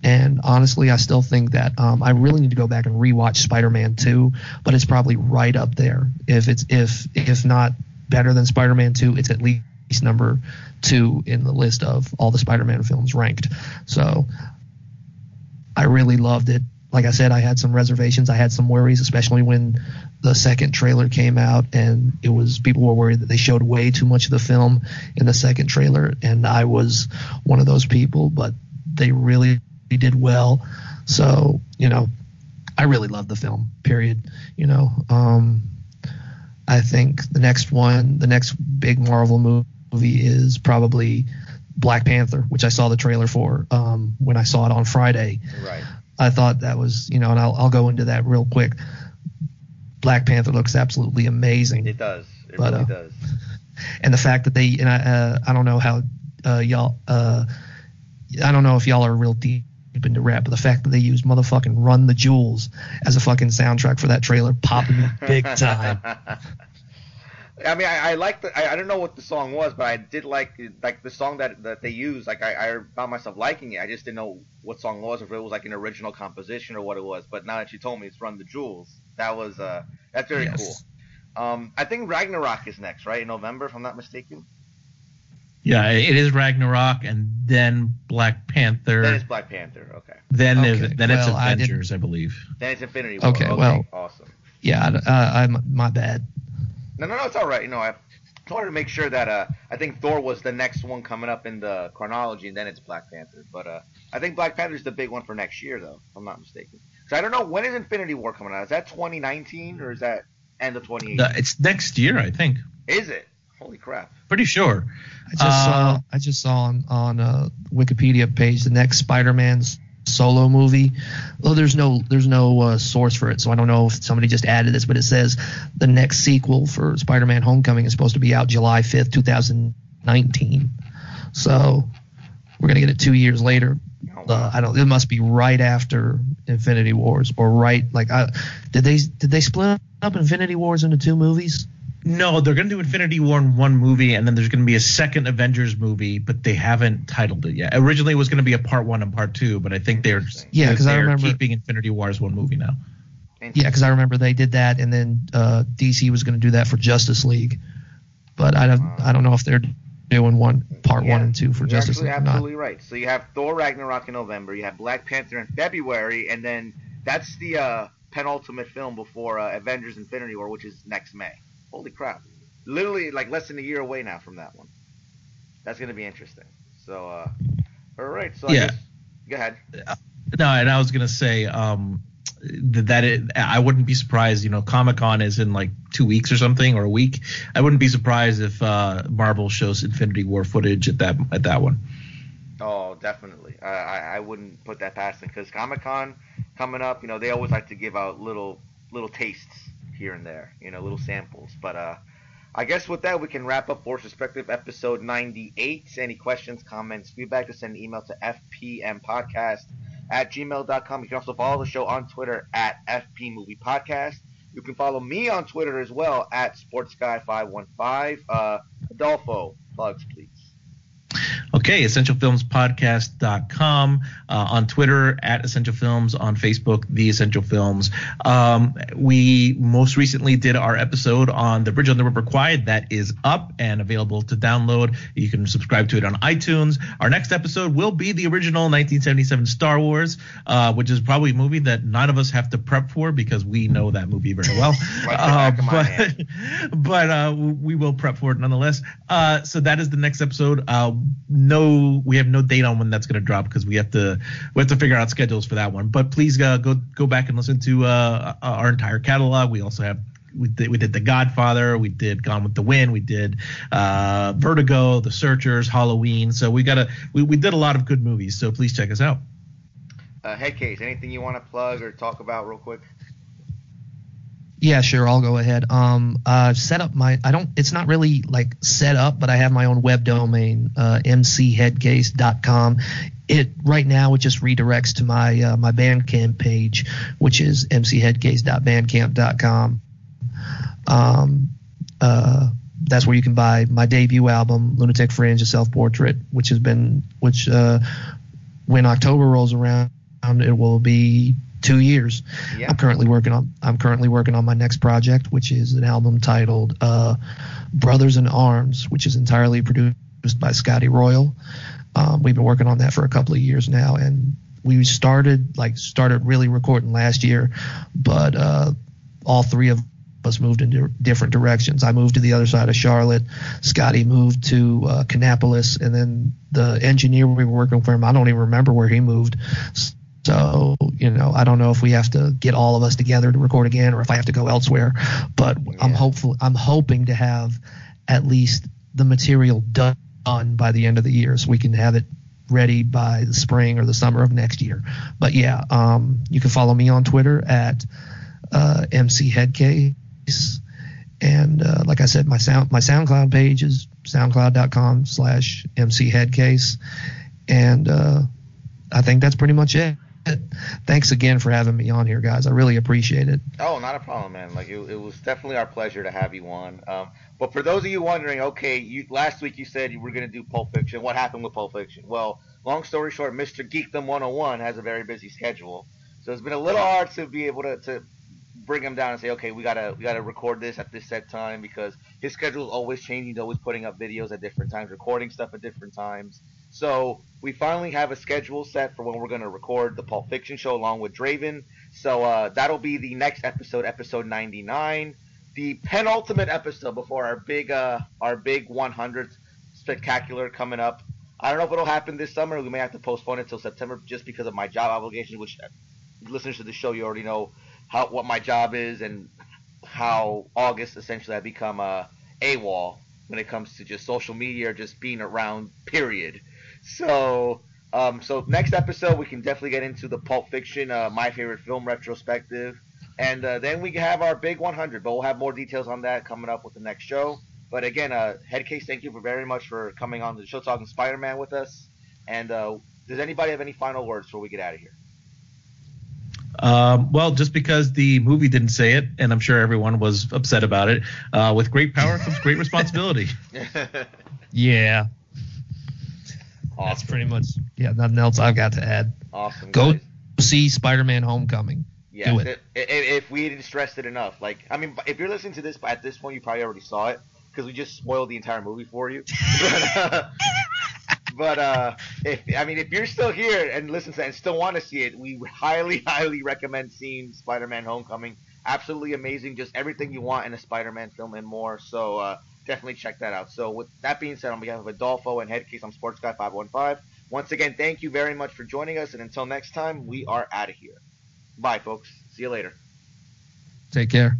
Speaker 3: and honestly i still think that um, i really need to go back and rewatch spider-man 2 but it's probably right up there if it's if if not better than spider-man 2 it's at least number two in the list of all the spider-man films ranked so i really loved it like I said, I had some reservations. I had some worries, especially when the second trailer came out, and it was people were worried that they showed way too much of the film in the second trailer, and I was one of those people. But they really did well, so you know, I really loved the film. Period. You know, um, I think the next one, the next big Marvel movie is probably Black Panther, which I saw the trailer for um, when I saw it on Friday.
Speaker 1: Right.
Speaker 3: I thought that was, you know, and I'll, I'll go into that real quick. Black Panther looks absolutely amazing.
Speaker 1: It does. It
Speaker 3: But,
Speaker 1: really
Speaker 3: uh,
Speaker 1: does.
Speaker 3: and the fact that they and I uh, I don't know how uh, y'all uh, I don't know if y'all are real deep into rap, but the fact that they used motherfucking Run the Jewels as a fucking soundtrack for that trailer popping me big time.
Speaker 1: I mean, I, I like the. I, I don't know what the song was, but I did like like the song that that they used. Like I, I found myself liking it. I just didn't know what song it was, if it was like an original composition or what it was. But now that you told me it's "Run the Jewels," that was uh that's very
Speaker 2: Yes.
Speaker 1: cool. Um, I think Ragnarok is next, right? In November, if I'm not mistaken.
Speaker 2: Yeah, it is Ragnarok and then Black Panther.
Speaker 1: Then it's Black Panther. Okay.
Speaker 2: then
Speaker 3: Okay,
Speaker 2: then it's
Speaker 3: well, I didn't-
Speaker 2: Avengers, I, believe.
Speaker 1: Then it's Infinity War.
Speaker 3: Okay, well-
Speaker 1: awesome.
Speaker 3: Yeah, I, I, I'm my bad.
Speaker 1: No, no, no, it's all right. You know, I wanted to make sure that uh, I think Thor was the next one coming up in the chronology, and then it's Black Panther. But uh, I think Black Panther is the big one for next year, though, if I'm not mistaken. So I don't know when is Infinity War coming out. Is that 2019 or is that end of 2018?
Speaker 2: It's next year, I think.
Speaker 1: Is it? Holy crap!
Speaker 2: Pretty sure.
Speaker 3: I just
Speaker 2: Uh,
Speaker 3: saw I just saw on on uh, Wikipedia page the next Spider-Man's solo movie. Well, there's no there's no uh, source for it, so I don't know if somebody just added this, but it says the next sequel for Spider-Man: Homecoming is supposed to be out July 5th, 2019. So we're gonna get it two years later. Uh. I don't. It must be right after Infinity Wars, or right like I, did they did they split up Infinity Wars into two movies?
Speaker 2: No, they're going to do Infinity War in one movie, and then there's going to be a second Avengers movie, but they haven't titled it yet. Originally, it was going to be a part one and part two, but I think they're
Speaker 3: yeah, because I remember-
Speaker 2: keeping Infinity War as one movie now.
Speaker 3: Yeah, because I remember they did that, and then uh, DC was going to do that for Justice League, but I don't I don't know if they're doing one part
Speaker 1: Yeah,
Speaker 3: one and two for
Speaker 1: You're
Speaker 3: Justice
Speaker 1: actually
Speaker 3: League or not.
Speaker 1: absolutely right. So you have Thor Ragnarok in November, you have Black Panther in February, and then that's the uh, penultimate film before uh, Avengers: Infinity War, which is next May. Holy crap! Literally like less than a year away now from that one. That's gonna be interesting. So, uh, all right. So I
Speaker 2: Yeah.
Speaker 1: guess, go ahead.
Speaker 2: No, and I was going to say um, that it, I wouldn't be surprised. You know, Comic Con is in like two weeks or something, or a week. I wouldn't be surprised if uh, Marvel shows Infinity War footage at that at that one.
Speaker 1: Oh, definitely. I, I, I wouldn't put that past them because Comic Con coming up, you know, they always like to give out little little tastes here and there, you know, little samples. But uh, I guess with that, we can wrap up Forced Perspective episode 98. Any questions, comments, feedback, just send an email to fpmpodcast at gmail.com. You can also follow the show on Twitter at fpmoviepodcast. You can follow me on Twitter as well at sportsguy515. Uh, Adolfo, plugs, please.
Speaker 2: Okay, essentialfilmspodcast.com, uh, on Twitter at Essential Films, on Facebook, The Essential Films. Um, we most recently did our episode on The Bridge on the River Kwai. That is up and available to download. You can subscribe to it on iTunes. Our next episode will be the original 1977 Star Wars, uh, which is probably a movie that none of us have to prep for because we know that movie very well. Uh,
Speaker 1: back of my
Speaker 2: but but uh, we will prep for it nonetheless. Uh, so that is the next episode. No, we have no date on when that's going to drop because we have to we have to figure out schedules for that one. But please uh, go go back and listen to uh, our entire catalog. We also have. We did, we did The Godfather. We did Gone with the Wind. We did uh, Vertigo, The Searchers, Halloween. So we got a we, we did a lot of good movies. So please check us out.
Speaker 1: Uh, Headcase, anything you want to plug or talk about real quick?
Speaker 3: Yeah, sure. I'll go ahead. Um, I've set up my. I don't. It's not really like set up, but I have my own web domain, uh, mcheadcase.com. it right now it just redirects to my uh, my Bandcamp page, which is mcheadcase.bandcamp.com. Um, uh, that's where you can buy my debut album, Lunatic Fringe, a self portrait, which has been which uh, when October rolls around, it will be two years.
Speaker 1: Yeah.
Speaker 3: I'm currently working on I'm currently working on my next project, which is an album titled uh, Brothers in Arms, which is entirely produced by Scotty Royal. Um, we've been working on that for a couple of years now, and we started like started really recording last year, but uh, all three of us moved in di- different directions. I moved to the other side of Charlotte. Scotty moved to uh, Kannapolis, and then the engineer we were working for him, I don't even remember where he moved. So, you know, I don't know if we have to get all of us together to record again or if I have to go elsewhere, but I'm hopeful I'm hoping to have at least the material done by the end of the year so we can have it ready by the spring or the summer of next year. But yeah, um, you can follow me on Twitter at uh, MC Headcase. And uh, like I said, my sound my SoundCloud page is soundcloud.com slash MC Headcase. And uh, I think that's pretty much it. Thanks again for having me on here, guys. I really appreciate it.
Speaker 1: Oh, not a problem, man. Like it, it was definitely our pleasure to have you on. Um, but for those of you wondering, okay, you last week you said you were going to do Pulp Fiction. What happened with Pulp Fiction? Well, long story short, Mr. Geekdom 101 has a very busy schedule, so it's been a little hard to be able to, to bring him down and say, okay, we gotta we gotta record this at this set time because his schedule is always changing. He's always putting up videos at different times, recording stuff at different times. So we finally have a schedule set for when we're gonna record the Pulp Fiction show along with Draven. So uh, that'll be the next episode, episode 99, the penultimate episode before our big uh our big 100th spectacular coming up. I don't know if it'll happen this summer. We may have to postpone it till September just because of my job obligations, which uh, listeners to the show you already know how what my job is and how August essentially I become a AWOL when it comes to just social media or just being around. Period. So um, so next episode we can definitely get into the Pulp Fiction, uh, my favorite film retrospective, and uh, then we have our big 100. But we'll have more details on that coming up with the next show. But again, uh, Headcase, thank you for very much for coming on the show talking Spider-Man with us. And uh, does anybody have any final words before we get out of here?
Speaker 2: Um, well, just because the movie didn't say it, and I'm sure everyone was upset about it. Uh, with great power comes great responsibility.
Speaker 3: Yeah, that's pretty much yeah. Nothing else I've got to add.
Speaker 1: Awesome.
Speaker 3: Go
Speaker 1: guys.
Speaker 3: see Spider-Man: Homecoming.
Speaker 1: Yeah,
Speaker 3: do it.
Speaker 1: i- i- If we didn't stress it enough, like I mean, if you're listening to this at this point, you probably already saw it because we just spoiled the entire movie for you. but uh, if I mean, if you're still here and listen to and still want to see it, we highly, highly recommend seeing Spider-Man: Homecoming. Absolutely amazing, just everything you want in a Spider-Man film and more. So uh, definitely check that out. So with that being said, on behalf of Adolfo and Headcase, I'm Sports Guy 515. Once again, thank you very much for joining us, and until next time, we are out of here. Bye, folks. See you later.
Speaker 3: Take care.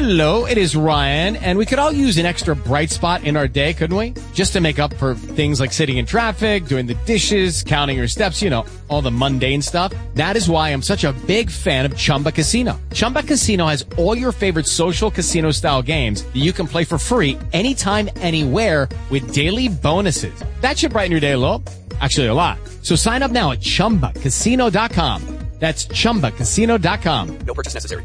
Speaker 4: Hello, it is Ryan, and we could all use an extra bright spot in our day, couldn't we? Just to make up for things like sitting in traffic, doing the dishes, counting your steps, you know, all the mundane stuff. That is why I'm such a big fan of Chumba Casino. Chumba Casino has all your favorite social casino style games that you can play for free anytime, anywhere with daily bonuses. That should brighten your day a little. Actually, a lot. So sign up now at chumbacasino.com. That's chumbacasino.com.
Speaker 5: No purchase necessary.